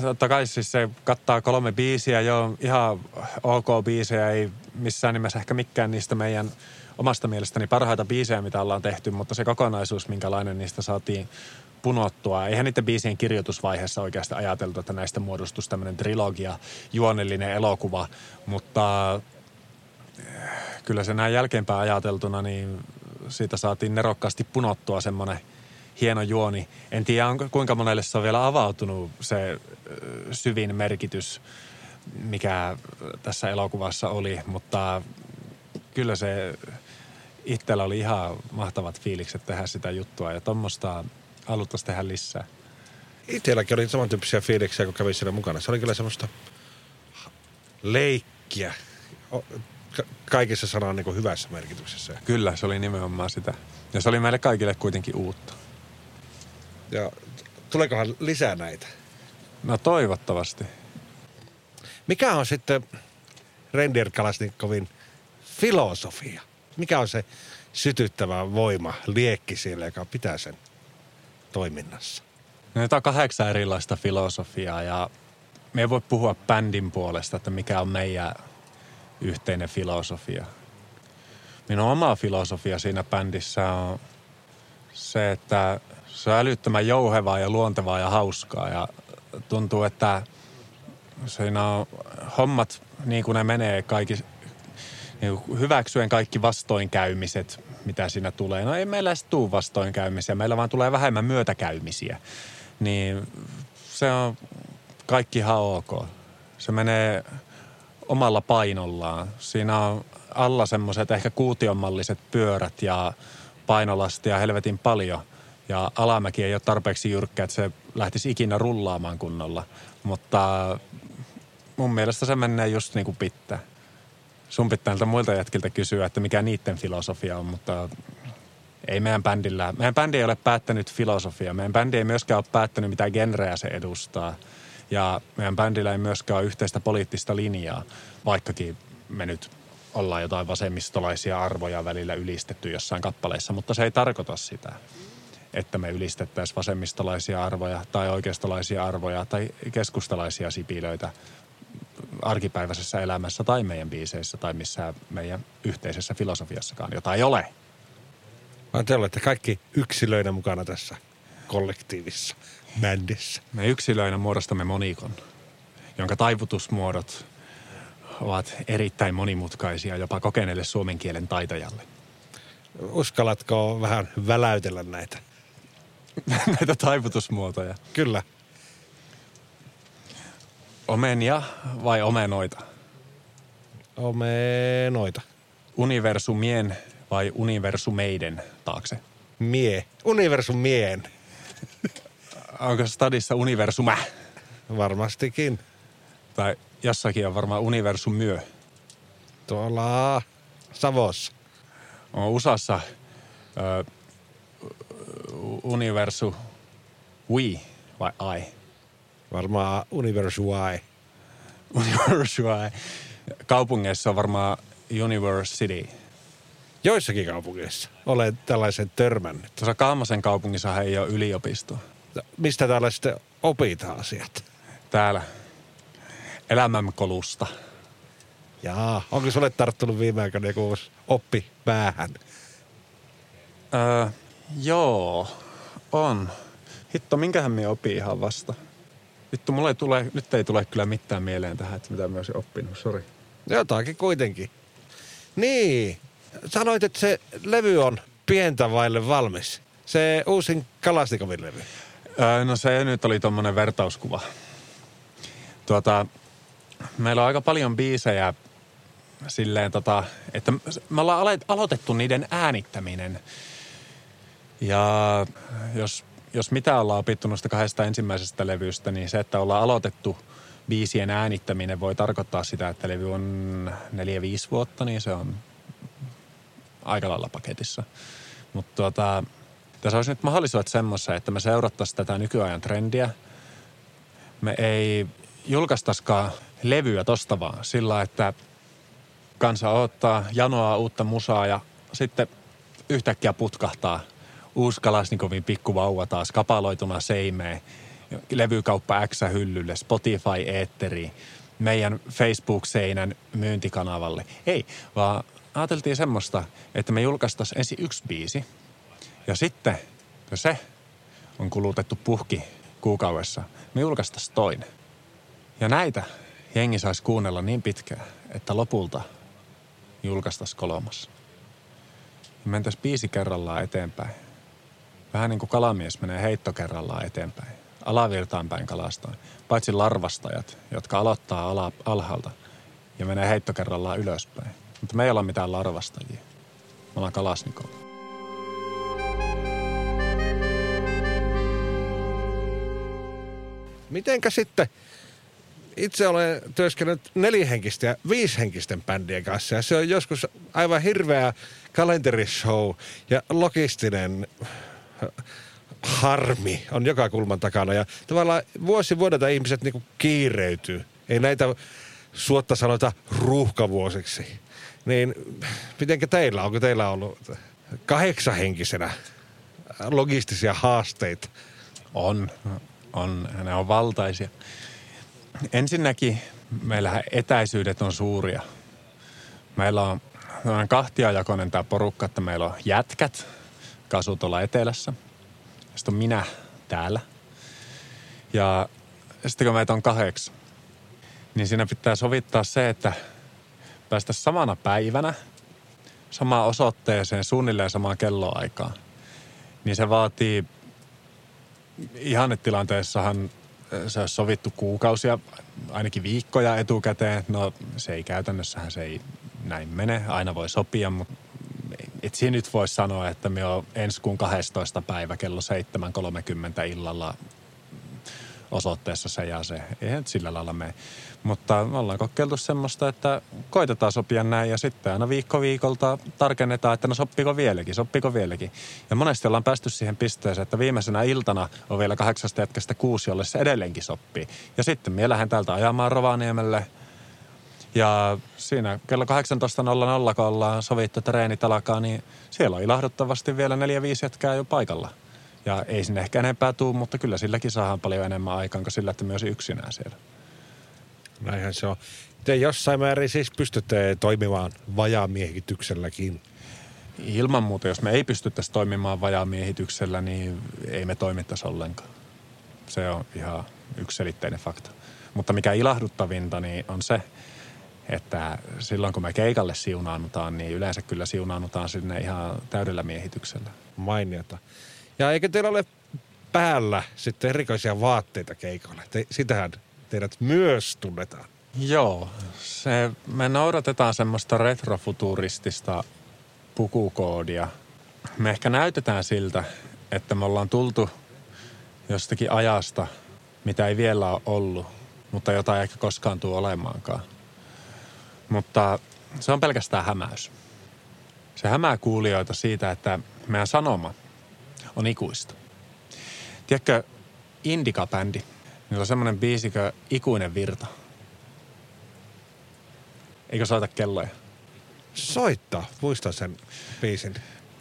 totta kai siis se kattaa kolme biisiä, jo ihan ok biisejä, ei missään nimessä ehkä mikään niistä meidän omasta mielestäni parhaita biisejä, mitä ollaan tehty, mutta se kokonaisuus, minkälainen niistä saatiin punottua. Eihän niiden biisien kirjoitusvaiheessa oikeasti ajateltu, että näistä muodostuisi tämmöinen trilogia, juonellinen elokuva, mutta eh, kyllä se näin jälkeenpäin ajateltuna, niin siitä saatiin nerokkaasti punottua semmoinen hieno juoni. En tiedä, onko, kuinka monelle se on vielä avautunut se syvin merkitys, mikä tässä elokuvassa oli, mutta kyllä se itsellä oli ihan mahtavat fiilikset tehdä sitä juttua ja tuommoista haluttaisiin tehdä lisää? Itselläkin oli samantyyppisiä fiiliksiä, kun kävin siellä mukana. Se oli kyllä semmoista leikkiä kaikissa sanan niin hyvässä merkityksessä. Kyllä, se oli nimenomaan sitä. Ja se oli meille kaikille kuitenkin uutta. Ja tuleekohan lisää näitä? No toivottavasti. Mikä on sitten Rendier Kalasnikovin filosofia? Mikä on se sytyttävä voima, liekki siellä, joka pitää sen toiminnassa? Näitä on kahdeksan erilaista filosofiaa ja me ei voi puhua bändin puolesta, että mikä on meidän yhteinen filosofia. Minun oma filosofia siinä bändissä on se, että se on älyttömän jouhevaa ja luontevaa ja hauskaa ja tuntuu, että siinä on hommat niin kuin ne menee kaikki, niin hyväksyen kaikki vastoinkäymiset, mitä siinä tulee. No ei meillä edes tule vastoinkäymisiä, meillä vaan tulee vähemmän myötäkäymisiä. Niin se on kaikki ihan ok. Se menee omalla painollaan. Siinä on alla semmoiset ehkä kuutionmalliset pyörät ja painolastia helvetin paljon. Ja alamäki ei ole tarpeeksi jyrkkä, että se lähtisi ikinä rullaamaan kunnolla. Mutta mun mielestä se menee just niin kuin pitää sun pitää näiltä muilta jätkiltä kysyä, että mikä niiden filosofia on, mutta ei meidän bändillä. Meidän bändi ei ole päättänyt filosofia. Meidän bändi ei myöskään ole päättänyt, mitä genreä se edustaa. Ja meidän bändillä ei myöskään ole yhteistä poliittista linjaa, vaikkakin me nyt ollaan jotain vasemmistolaisia arvoja välillä ylistetty jossain kappaleissa, mutta se ei tarkoita sitä, että me ylistettäisiin vasemmistolaisia arvoja tai oikeistolaisia arvoja tai keskustalaisia sipilöitä, arkipäiväisessä elämässä tai meidän biiseissä tai missään meidän yhteisessä filosofiassakaan, jota ei ole. Vaan te olette kaikki yksilöinä mukana tässä kollektiivissa, bändissä. Me yksilöinä muodostamme monikon, jonka taivutusmuodot ovat erittäin monimutkaisia jopa kokeneelle suomen kielen taitajalle. Uskallatko vähän väläytellä näitä? näitä taivutusmuotoja? Kyllä. Omenia vai omenoita? Omenoita. Universumien vai universumeiden taakse? Mie. Universumien. Onko stadissa universumä? Varmastikin. Tai jossakin on varmaan universum myö. Tuolla Savossa. On USAssa ö, Universu Wii vai I? Varmaan Universe Y. Universe Y. Kaupungeissa on varmaan University. Joissakin kaupungeissa olen tällaisen törmännyt. Tuossa Kaamosen kaupungissa ei ole yliopistoa. Mistä täällä sitten opitaan asiat? Täällä elämänkolusta. Jaa, onko sulle tarttunut viime aikoina joku oppi päähän? Öö, joo, on. Hitto, minkähän me opii ihan vasta? Vittu, mulle ei tule, nyt ei tule kyllä mitään mieleen tähän, että mitä mä olisin oppinut, sori. Jotakin kuitenkin. Niin, sanoit, että se levy on pientä vaille valmis. Se uusin Kalastikomin levy. Öö, no se nyt oli tommonen vertauskuva. Tuota, meillä on aika paljon biisejä silleen tota, että me ollaan aloitettu niiden äänittäminen. Ja jos, jos mitä ollaan opittu noista kahdesta ensimmäisestä levystä, niin se, että ollaan aloitettu biisien äänittäminen voi tarkoittaa sitä, että levy on neljä, viisi vuotta, niin se on aika lailla paketissa. Mutta tuota, tässä olisi nyt mahdollisuudet semmoissa, että me seurattaisiin tätä nykyajan trendiä. Me ei julkaistaisikaan levyä tosta vaan sillä, että kansa ottaa janoa uutta musaa ja sitten yhtäkkiä putkahtaa uusi Kalasnikovin pikkuvauva taas kapaloituna seimeen, levykauppa X-hyllylle, Spotify Eetteri, meidän Facebook-seinän myyntikanavalle. Ei, vaan ajateltiin semmoista, että me julkaistaisiin ensin yksi biisi ja sitten, kun se on kulutettu puhki kuukaudessa, me julkaistaisiin toinen. Ja näitä jengi saisi kuunnella niin pitkään, että lopulta julkaistaisiin kolmas. Ja mentäisiin biisi kerrallaan eteenpäin. Vähän niin kuin kalamies menee heitto kerrallaan eteenpäin. Alavirtaan päin kalastaan. Paitsi larvastajat, jotka aloittaa ala, alhaalta ja menee heitto kerrallaan ylöspäin. Mutta me ei olla mitään larvastajia. Me ollaan kalasnikolla. Mitenkä sitten itse olen työskennellyt nelihenkisten ja viishenkisten bändien kanssa ja se on joskus aivan hirveä kalenterishow ja logistinen harmi on joka kulman takana ja tavallaan vuosi vuodelta ihmiset niinku kiireytyy. Ei näitä suotta sanota ruuhkavuosiksi. Niin mitenkä teillä, onko teillä ollut kahdeksahenkisenä logistisia haasteita? On, on, ne on valtaisia. Ensinnäkin meillähän etäisyydet on suuria. Meillä on kahtiajakoinen tämä porukka, että meillä on jätkät, asuu tuolla etelässä. Sitten on minä täällä. Ja sitten kun meitä on kahdeksan, niin siinä pitää sovittaa se, että päästä samana päivänä samaan osoitteeseen suunnilleen samaan kelloaikaan. Niin se vaatii ihannetilanteessahan se olisi sovittu kuukausia, ainakin viikkoja etukäteen. No se ei käytännössähän se ei näin mene. Aina voi sopia, mutta et siinä nyt voisi sanoa, että me on ensi kuun 12. päivä kello 7.30 illalla osoitteessa se ja se. Eihän sillä lailla mene. Mutta ollaan kokeiltu semmoista, että koitetaan sopia näin ja sitten aina viikko viikolta tarkennetaan, että no soppiko vieläkin, soppiko vieläkin. Ja monesti ollaan päästy siihen pisteeseen, että viimeisenä iltana on vielä kahdeksasta jätkästä kuusi, jolle se edelleenkin soppii. Ja sitten me lähden täältä ajamaan Rovaniemelle ja siinä kello 18.00, kun ollaan sovittu, että treenit alkaa, niin siellä on ilahduttavasti vielä neljä viisi jätkää jo paikalla. Ja ei sinne ehkä enempää tuu, mutta kyllä silläkin saadaan paljon enemmän aikaan kuin sillä, että myös yksinään siellä. Näinhän se on. Te jossain määrin siis pystytte toimimaan vajaamiehitykselläkin. Ilman muuta, jos me ei pystyttäisi toimimaan vajaamiehityksellä, niin ei me toimittaisi ollenkaan. Se on ihan yksiselitteinen fakta. Mutta mikä ilahduttavinta, niin on se, että silloin kun me keikalle siunaannutaan, niin yleensä kyllä siunaannutaan sinne ihan täydellä miehityksellä. Mainiota. Ja eikö teillä ole päällä sitten erikoisia vaatteita keikolle? Te, sitähän teidät myös tunnetaan. Joo, se, me noudatetaan semmoista retrofuturistista pukukoodia. Me ehkä näytetään siltä, että me ollaan tultu jostakin ajasta, mitä ei vielä ole ollut, mutta jota ei ehkä koskaan tule olemaankaan. Mutta se on pelkästään hämäys. Se hämää kuulijoita siitä, että meidän sanoma on ikuista. Tiedätkö, Indika-bändi, niillä on semmoinen biisikö Ikuinen virta. Eikö soita kelloja? Soittaa, muistan sen biisin.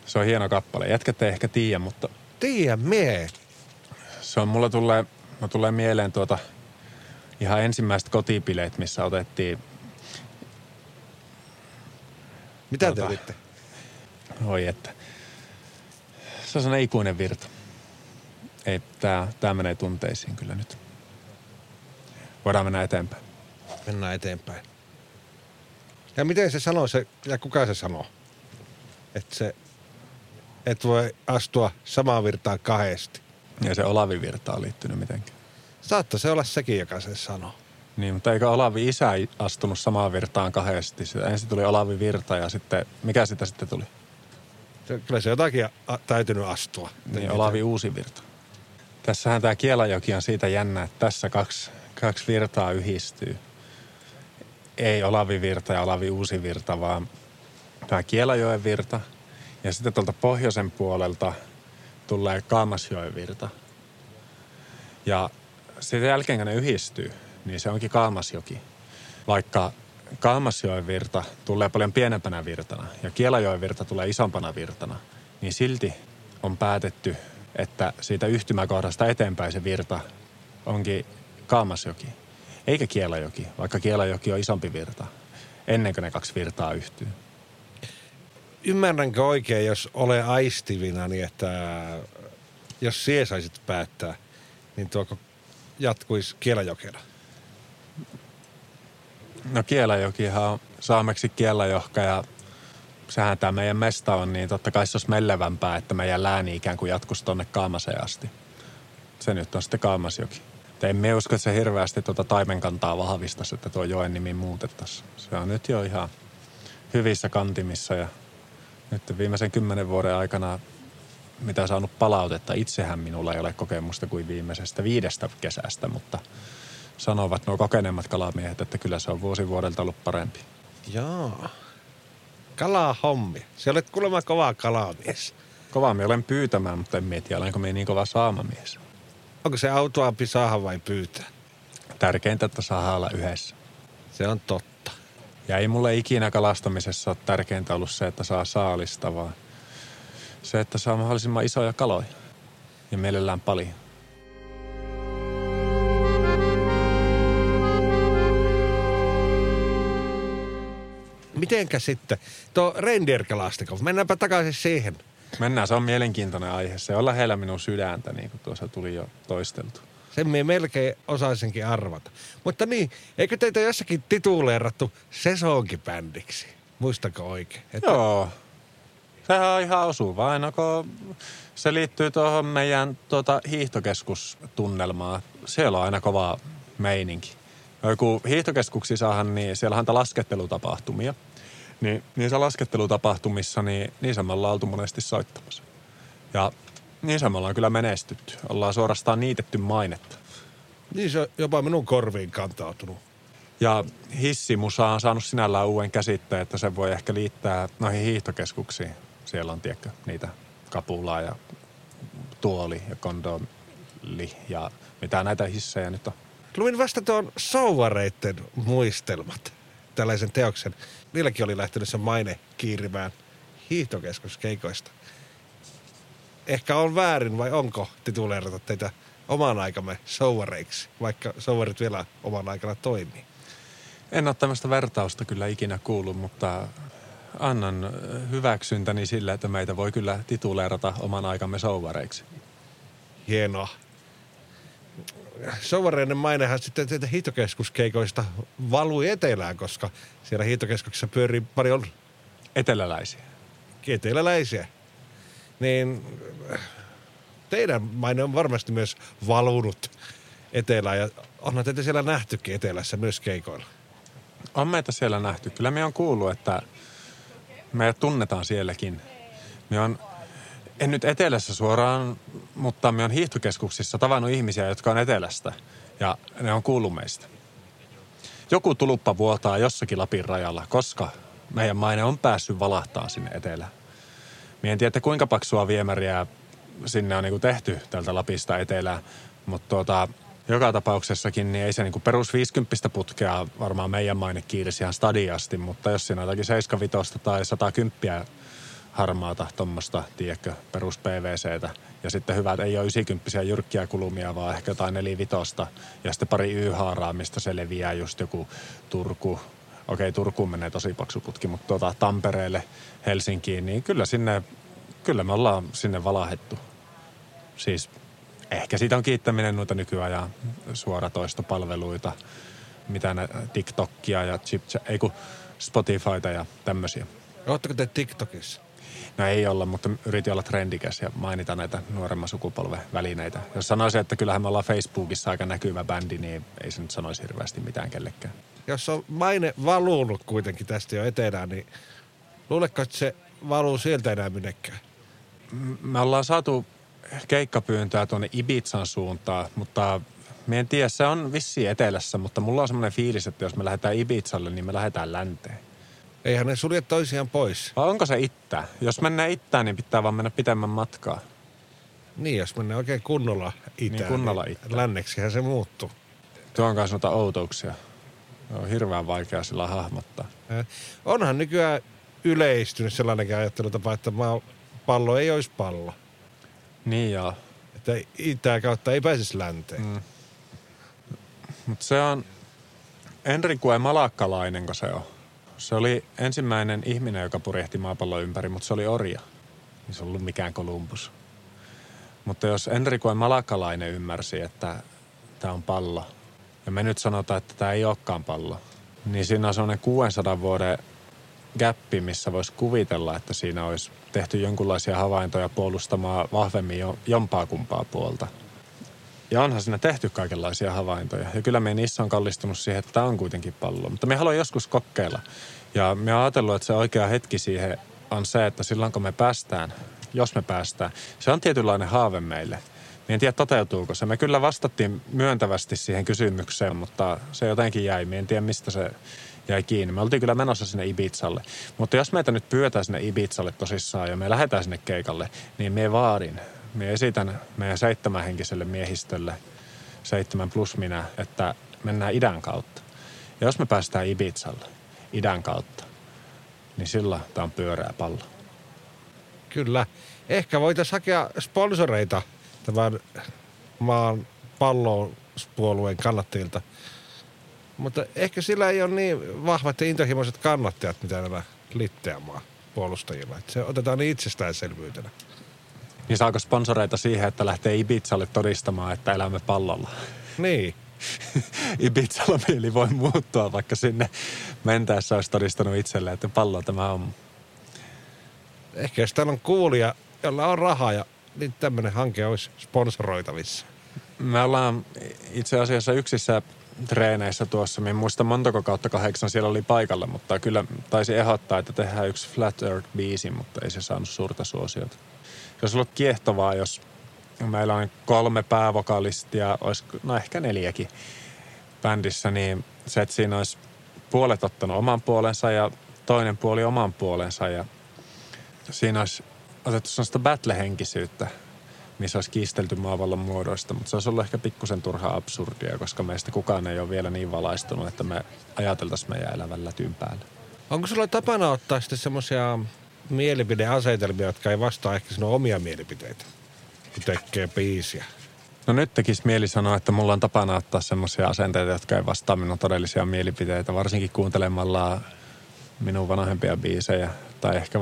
Se on hieno kappale. Jätkät ei ehkä tiedä, mutta Tiedä mie. se on mulla tulee, mulla tulee mieleen tuota ihan ensimmäiset kotipileet, missä otettiin, Mitä te Tota. olitte? oi että, se on sellainen ikuinen virta. Ei, tää, tää menee tunteisiin kyllä nyt. Voidaan mennä eteenpäin. Mennään eteenpäin. Ja miten se sanoo se, ja kuka se sanoo? Että se, et voi astua samaan virtaan kahdesti. Ja se Olavi virta on liittynyt mitenkään. Saattaa se olla sekin, joka sen sanoo. Niin, mutta eikö Olavi isä astunut samaan virtaan kahdesti? Ensin tuli Olavi virta ja sitten, mikä sitä sitten tuli? Kyllä se jotakin a, täytynyt astua. Niin, Olavi uusi virta. Tässähän tämä Kielajoki on siitä jännä, että tässä kaksi, kaksi virtaa yhdistyy. Ei Olavi virta ja Olavi uusi virta, vaan tämä Kielajoen virta. Ja sitten tuolta pohjoisen puolelta tulee Kaamasjoen virta. Ja sitten jälkeen, kun ne yhdistyy, niin se onkin Kaamasjoki. Vaikka Kaamasjoen virta tulee paljon pienempänä virtana ja Kielajoen virta tulee isompana virtana, niin silti on päätetty, että siitä yhtymäkohdasta eteenpäin se virta onkin Kaamasjoki, eikä Kielajoki, vaikka Kielajoki on isompi virta, ennen kuin ne kaksi virtaa yhtyy. Ymmärränkö oikein, jos ole aistivina, niin että jos sie saisit päättää, niin tuoko jatkuisi Kielajokena? No Kielajokihan on saameksi Kielajohka ja sehän tämä meidän mesta on, niin totta kai se olisi mellevämpää, että meidän lääni ikään kuin jatkuisi tonne Kaamaseen asti. Se nyt on sitten Kaamasjoki. Et emme usko, että se hirveästi tuota taimenkantaa vahvistaisi, että tuo joen nimi muutettaisiin. Se on nyt jo ihan hyvissä kantimissa ja nyt viimeisen kymmenen vuoden aikana mitä saanut palautetta. Itsehän minulla ei ole kokemusta kuin viimeisestä viidestä kesästä, mutta sanovat nuo kokeneemmat kalamiehet, että kyllä se on vuosi vuodelta ollut parempi. Joo. Kalaa hommi. Se olet kuulemma kova kalamies. Kovaa me olen pyytämään, mutta en mieti, olenko me niin kova saamamies. Onko se autoampi saada vai pyytää? Tärkeintä, että saa olla yhdessä. Se on totta. Ja ei mulle ikinä kalastamisessa ole tärkeintä ollut se, että saa saalista, vaan se, että saa mahdollisimman isoja kaloja. Ja mielellään paljon. Mitenkä sitten? Tuo reindeer-kalastiko. Mennäänpä takaisin siihen. Mennään, se on mielenkiintoinen aihe. Se on lähellä minun sydäntä, niin kuin tuossa tuli jo toisteltu. Sen minä melkein osaisinkin arvata. Mutta niin, eikö teitä jossakin tituleerattu sesonkibändiksi? Muistako oikein? Että Joo. Sehän on ihan osuva. Aina kun se liittyy tuohon meidän tuota, hiihtokeskustunnelmaan. Siellä on aina kova meininki. Joku hiihtokeskuksissahan, niin siellä on laskettelutapahtumia. Niin niissä laskettelutapahtumissa, niin niissä me ollaan oltu monesti soittamassa. Ja niissä me ollaan kyllä menestytty. Ollaan suorastaan niitetty mainetta. Niin se on jopa minun korviin kantautunut. Ja hissimusa on saanut sinällään uuden käsitteen, että se voi ehkä liittää noihin hiihtokeskuksiin. Siellä on, tiedätkö, niitä kapulaa ja tuoli ja kondoli ja mitä näitä hissejä nyt on. Luin vasta tuon souvareitten muistelmat, tällaisen teoksen. Niilläkin oli lähtenyt se maine kiirimään hiihtokeskuskeikoista. Ehkä on väärin vai onko tituleerata teitä oman aikamme souvareiksi, vaikka souvarit vielä oman aikana toimii. En ole tämmöistä vertausta kyllä ikinä kuullut, mutta annan hyväksyntäni sillä, että meitä voi kyllä tituleerata oman aikamme souvareiksi. Hienoa. Souvareiden mainehan sitten teitä hiihtokeskuskeikoista valui etelään, koska siellä hiihtokeskuksessa pyörii paljon Eteläläisiä. eteläläisiä. Niin teidän maine on varmasti myös valunut etelään ja onhan teitä siellä nähtykin etelässä myös keikoilla. On meitä siellä nähty. Kyllä me on kuullut, että me tunnetaan sielläkin. Me on, en nyt etelässä suoraan, mutta me on hiihtokeskuksissa tavannut ihmisiä, jotka on etelästä. Ja ne on kuullut meistä. Joku tuluppa vuotaa jossakin Lapin rajalla, koska meidän maine on päässyt valahtaa sinne etelään. Mie en tiedä, kuinka paksua viemäriä sinne on niin tehty tältä Lapista etelään, mutta tuota, joka tapauksessakin niin ei se niin perus 50 putkea varmaan meidän maine kiirisi ihan stadiasti, mutta jos siinä on jotakin 75 tai 110 harmaata tuommoista, tiedätkö, perus PVCtä. Ja sitten hyvät ei ole 90 jyrkkiä kulumia, vaan ehkä jotain nelivitosta. Ja sitten pari Y-haaraa, mistä se leviää just joku Turku. Okei, Turkuun menee tosi paksu putki, mutta tuota, Tampereelle, Helsinkiin, niin kyllä sinne, kyllä me ollaan sinne valahettu. Siis ehkä siitä on kiittäminen noita nykyajan suoratoistopalveluita, mitä ne TikTokia ja chip, ei kun Spotifyta ja tämmöisiä. Oletteko te TikTokissa? No ei olla, mutta yritin olla trendikäs ja mainita näitä nuoremman sukupolven välineitä. Jos sanoisin, että kyllähän me ollaan Facebookissa aika näkyvä bändi, niin ei se nyt sanoisi hirveästi mitään kellekään. Jos on maine valunut kuitenkin tästä jo etelään, niin luuletko, että se valuu sieltä enää minnekään? Me ollaan saatu keikkapyyntöä tuonne Ibizan suuntaan, mutta me en tiedä, se on vissi etelässä, mutta mulla on semmoinen fiilis, että jos me lähdetään Ibizalle, niin me lähdetään länteen. Eihän ne sulje toisiaan pois. Vai onko se ittä? Jos mennään ittään, niin pitää vaan mennä pitemmän matkaa. Niin, jos mennään oikein kunnolla itään, niin, kunnolla niin itään. länneksihän se muuttuu. Tuo on kanssa noita outouksia. On hirveän vaikea sillä hahmottaa. Eh, onhan nykyään yleistynyt sellainenkin ajattelutapa, että pallo ei olisi pallo. Niin joo. Että itää kautta ei pääsisi länteen. Mm. Mutta se on Enrique Malakkalainen, kun se on. Se oli ensimmäinen ihminen, joka purjehti maapallon ympäri, mutta se oli orja. Ei se ollut mikään Kolumbus. Mutta jos Enrique Malakalainen ymmärsi, että tämä on pallo, ja me nyt sanotaan, että tämä ei olekaan pallo, niin siinä on sellainen 600 vuoden gappi, missä voisi kuvitella, että siinä olisi tehty jonkinlaisia havaintoja puolustamaan vahvemmin jompaa kumpaa puolta. Ja onhan siinä tehty kaikenlaisia havaintoja. Ja kyllä meidän iso on kallistunut siihen, että tämä on kuitenkin pallo. Mutta me haluamme joskus kokeilla. Ja me ajatellut, että se oikea hetki siihen on se, että silloin kun me päästään, jos me päästään, se on tietynlainen haave meille. Me en tiedä toteutuuko se. Me kyllä vastattiin myöntävästi siihen kysymykseen, mutta se jotenkin jäi. Me en tiedä mistä se jäi kiinni. Me oltiin kyllä menossa sinne Ibizalle. Mutta jos meitä nyt pyötää sinne Ibizalle tosissaan ja me lähdetään sinne keikalle, niin me vaadin, me esitän meidän seitsemänhenkiselle miehistölle, seitsemän plus minä, että mennään idän kautta. Ja jos me päästään Ibizalle idän kautta, niin silloin tämä on pyöreä pallo. Kyllä. Ehkä voitaisiin hakea sponsoreita tämän maan puolueen kannattajilta – mutta ehkä sillä ei ole niin vahvat ja intohimoiset kannattajat, mitä nämä Litteamaa puolustajilla. Että se otetaan niin itsestäänselvyytenä. Niin saako sponsoreita siihen, että lähtee Ibizalle todistamaan, että elämme pallolla? Niin. Ibizalla mieli voi muuttua, vaikka sinne mentäessä olisi todistanut itselleen, että pallo tämä on. Ehkä jos täällä on kuulija, jolla on rahaa ja niin tämmöinen hanke olisi sponsoroitavissa. Me ollaan itse asiassa yksissä treeneissä tuossa. Minä en muista montako kautta kahdeksan siellä oli paikalla, mutta kyllä taisi ehdottaa, että tehdään yksi Flat Earth-biisi, mutta ei se saanut suurta suosiota. Olisi ollut kiehtovaa, jos meillä on kolme päävokalistia, olisi, no ehkä neljäkin bändissä, niin se, että siinä olisi puolet ottanut oman puolensa ja toinen puoli oman puolensa ja siinä olisi otettu sellaista battle-henkisyyttä – missä olisi kiistelty maavallon muodoista, mutta se olisi ollut ehkä pikkusen turha absurdia, koska meistä kukaan ei ole vielä niin valaistunut, että me ajateltaisiin meidän elävällä lätyn. Onko sulla tapana ottaa sitten semmoisia mielipideasetelmia, jotka ei vastaa ehkä sinun omia mielipiteitä, kun tekee biisiä? No nyt tekisi mieli sanoa, että mulla on tapana ottaa semmoisia asenteita, jotka ei vastaa minun todellisia mielipiteitä, varsinkin kuuntelemalla minun vanhempia biisejä tai ehkä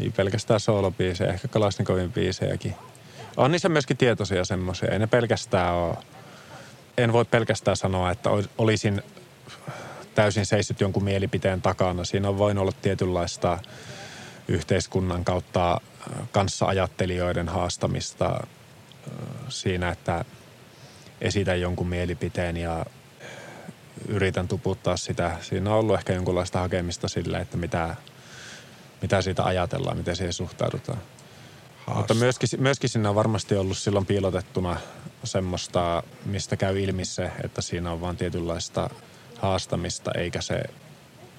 ei pelkästään soolobiisejä, ehkä Kalasnikovin biisejäkin. On niissä myöskin tietoisia semmoisia. Ei ne pelkästään ole. En voi pelkästään sanoa, että olisin täysin seissyt jonkun mielipiteen takana. Siinä on voinut olla tietynlaista yhteiskunnan kautta kanssa-ajattelijoiden haastamista siinä, että esitän jonkun mielipiteen ja yritän tuputtaa sitä. Siinä on ollut ehkä jonkunlaista hakemista sille, että mitä mitä siitä ajatellaan, miten siihen suhtaudutaan. Haasta. Mutta myöskin, myöskin siinä on varmasti ollut silloin piilotettuna semmoista, mistä käy ilmi se, että siinä on vain tietynlaista haastamista, eikä se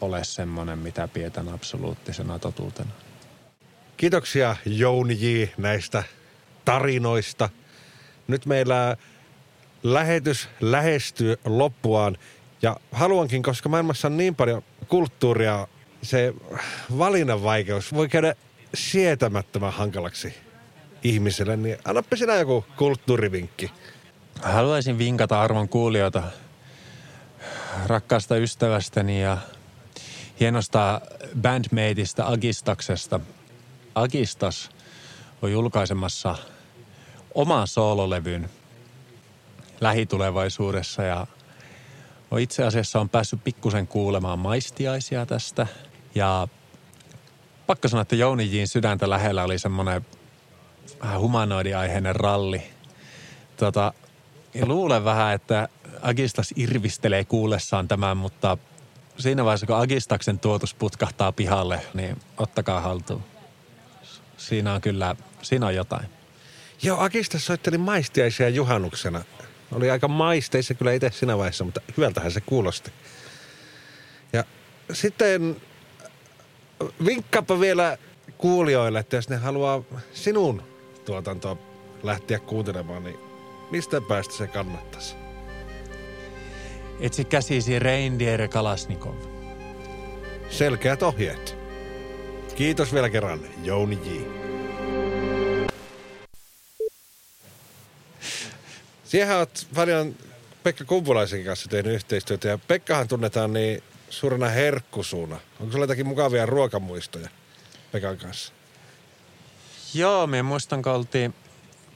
ole semmoinen, mitä pietän absoluuttisena totuutena. Kiitoksia Jouni J. näistä tarinoista. Nyt meillä lähetys lähestyy loppuaan ja haluankin, koska maailmassa on niin paljon kulttuuria, se valinnan vaikeus voi käydä sietämättömän hankalaksi ihmiselle, niin annappa sinä joku kulttuurivinkki. Haluaisin vinkata arvon kuulijoita rakkaasta ystävästäni ja hienosta bandmateista Agistaksesta. Agistas on julkaisemassa oman soololevyn lähitulevaisuudessa ja itse asiassa on päässyt pikkusen kuulemaan maistiaisia tästä. Ja pakko sanoa, että Jouni Jin sydäntä lähellä oli semmoinen vähän humanoidiaiheinen ralli. Tota, luulen vähän, että Agistas irvistelee kuullessaan tämän, mutta siinä vaiheessa, kun Agistaksen tuotus putkahtaa pihalle, niin ottakaa haltuun. Siinä on kyllä, siinä on jotain. Joo, Agistas soitteli maistiaisia juhannuksena. Oli aika maisteissa kyllä itse siinä vaiheessa, mutta hyvältähän se kuulosti. Ja sitten vinkkaapa vielä kuulijoille, että jos ne haluaa sinun tuotantoa lähteä kuuntelemaan, niin mistä päästä se kannattaisi? Etsi käsisi Reindeer Kalasnikov. Selkeät ohjeet. Kiitos vielä kerran, Jouni J. Siihen olet paljon Pekka Kumpulaisen kanssa tehnyt yhteistyötä ja Pekkahan tunnetaan niin suurena herkkusuuna. Onko sulla jotakin mukavia ruokamuistoja Pekan kanssa? Joo, me muistan, kun oltiin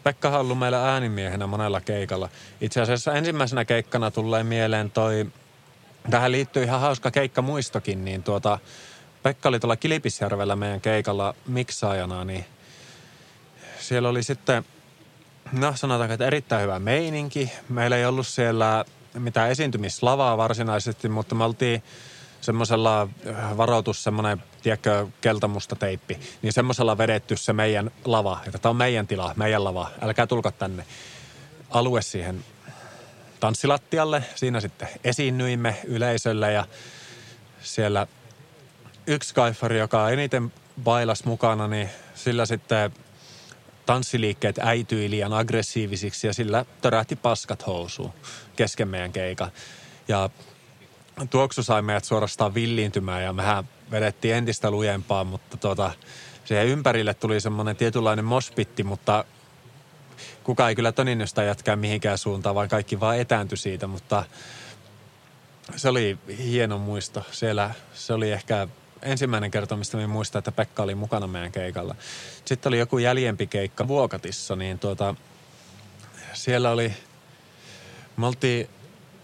Pekka Hallu meillä äänimiehenä monella keikalla. Itse asiassa ensimmäisenä keikkana tulee mieleen toi, tähän liittyy ihan hauska keikka muistokin, niin tuota, Pekka oli tuolla Kilpisjärvellä meidän keikalla miksaajana, niin siellä oli sitten, no sanotaanko, että erittäin hyvä meininki. Meillä ei ollut siellä mitään esiintymislavaa varsinaisesti, mutta me oltiin semmoisella äh, varoitus, semmoinen, tiedätkö, keltamusta teippi, niin semmoisella vedetty se meidän lava, että tämä on meidän tila, meidän lava, älkää tulko tänne. Alue siihen tanssilattialle, siinä sitten esiinnyimme yleisölle ja siellä yksi kaifari, joka eniten bailas mukana, niin sillä sitten tanssiliikkeet äityi liian aggressiivisiksi ja sillä törähti paskat housuun kesken meidän keika. Ja tuoksu sai meidät suorastaan villiintymään ja mehän vedettiin entistä lujempaa, mutta tuota, siihen ympärille tuli semmoinen tietynlainen mospitti, mutta kuka ei kyllä toninnut sitä jatkaa mihinkään suuntaan, vaan kaikki vaan etääntyi siitä, mutta se oli hieno muisto. Siellä se oli ehkä ensimmäinen kerta, mistä minä muistan, että Pekka oli mukana meidän keikalla. Sitten oli joku jäljempi keikka Vuokatissa, niin tuota, siellä oli, me oltiin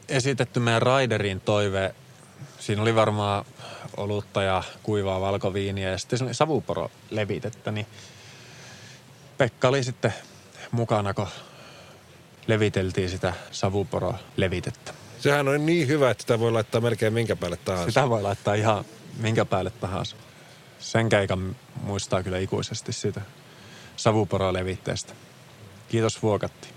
esitetty meidän Raiderin toive. Siinä oli varmaan olutta ja kuivaa valkoviiniä ja sitten savuporo levitettä, niin Pekka oli sitten mukana, kun leviteltiin sitä savuporo levitettä. Sehän on niin hyvä, että sitä voi laittaa melkein minkä päälle tahansa. Sitä voi laittaa ihan minkä päälle tahansa. Sen keikan muistaa kyllä ikuisesti siitä savuporo levitteestä. Kiitos Vuokatti.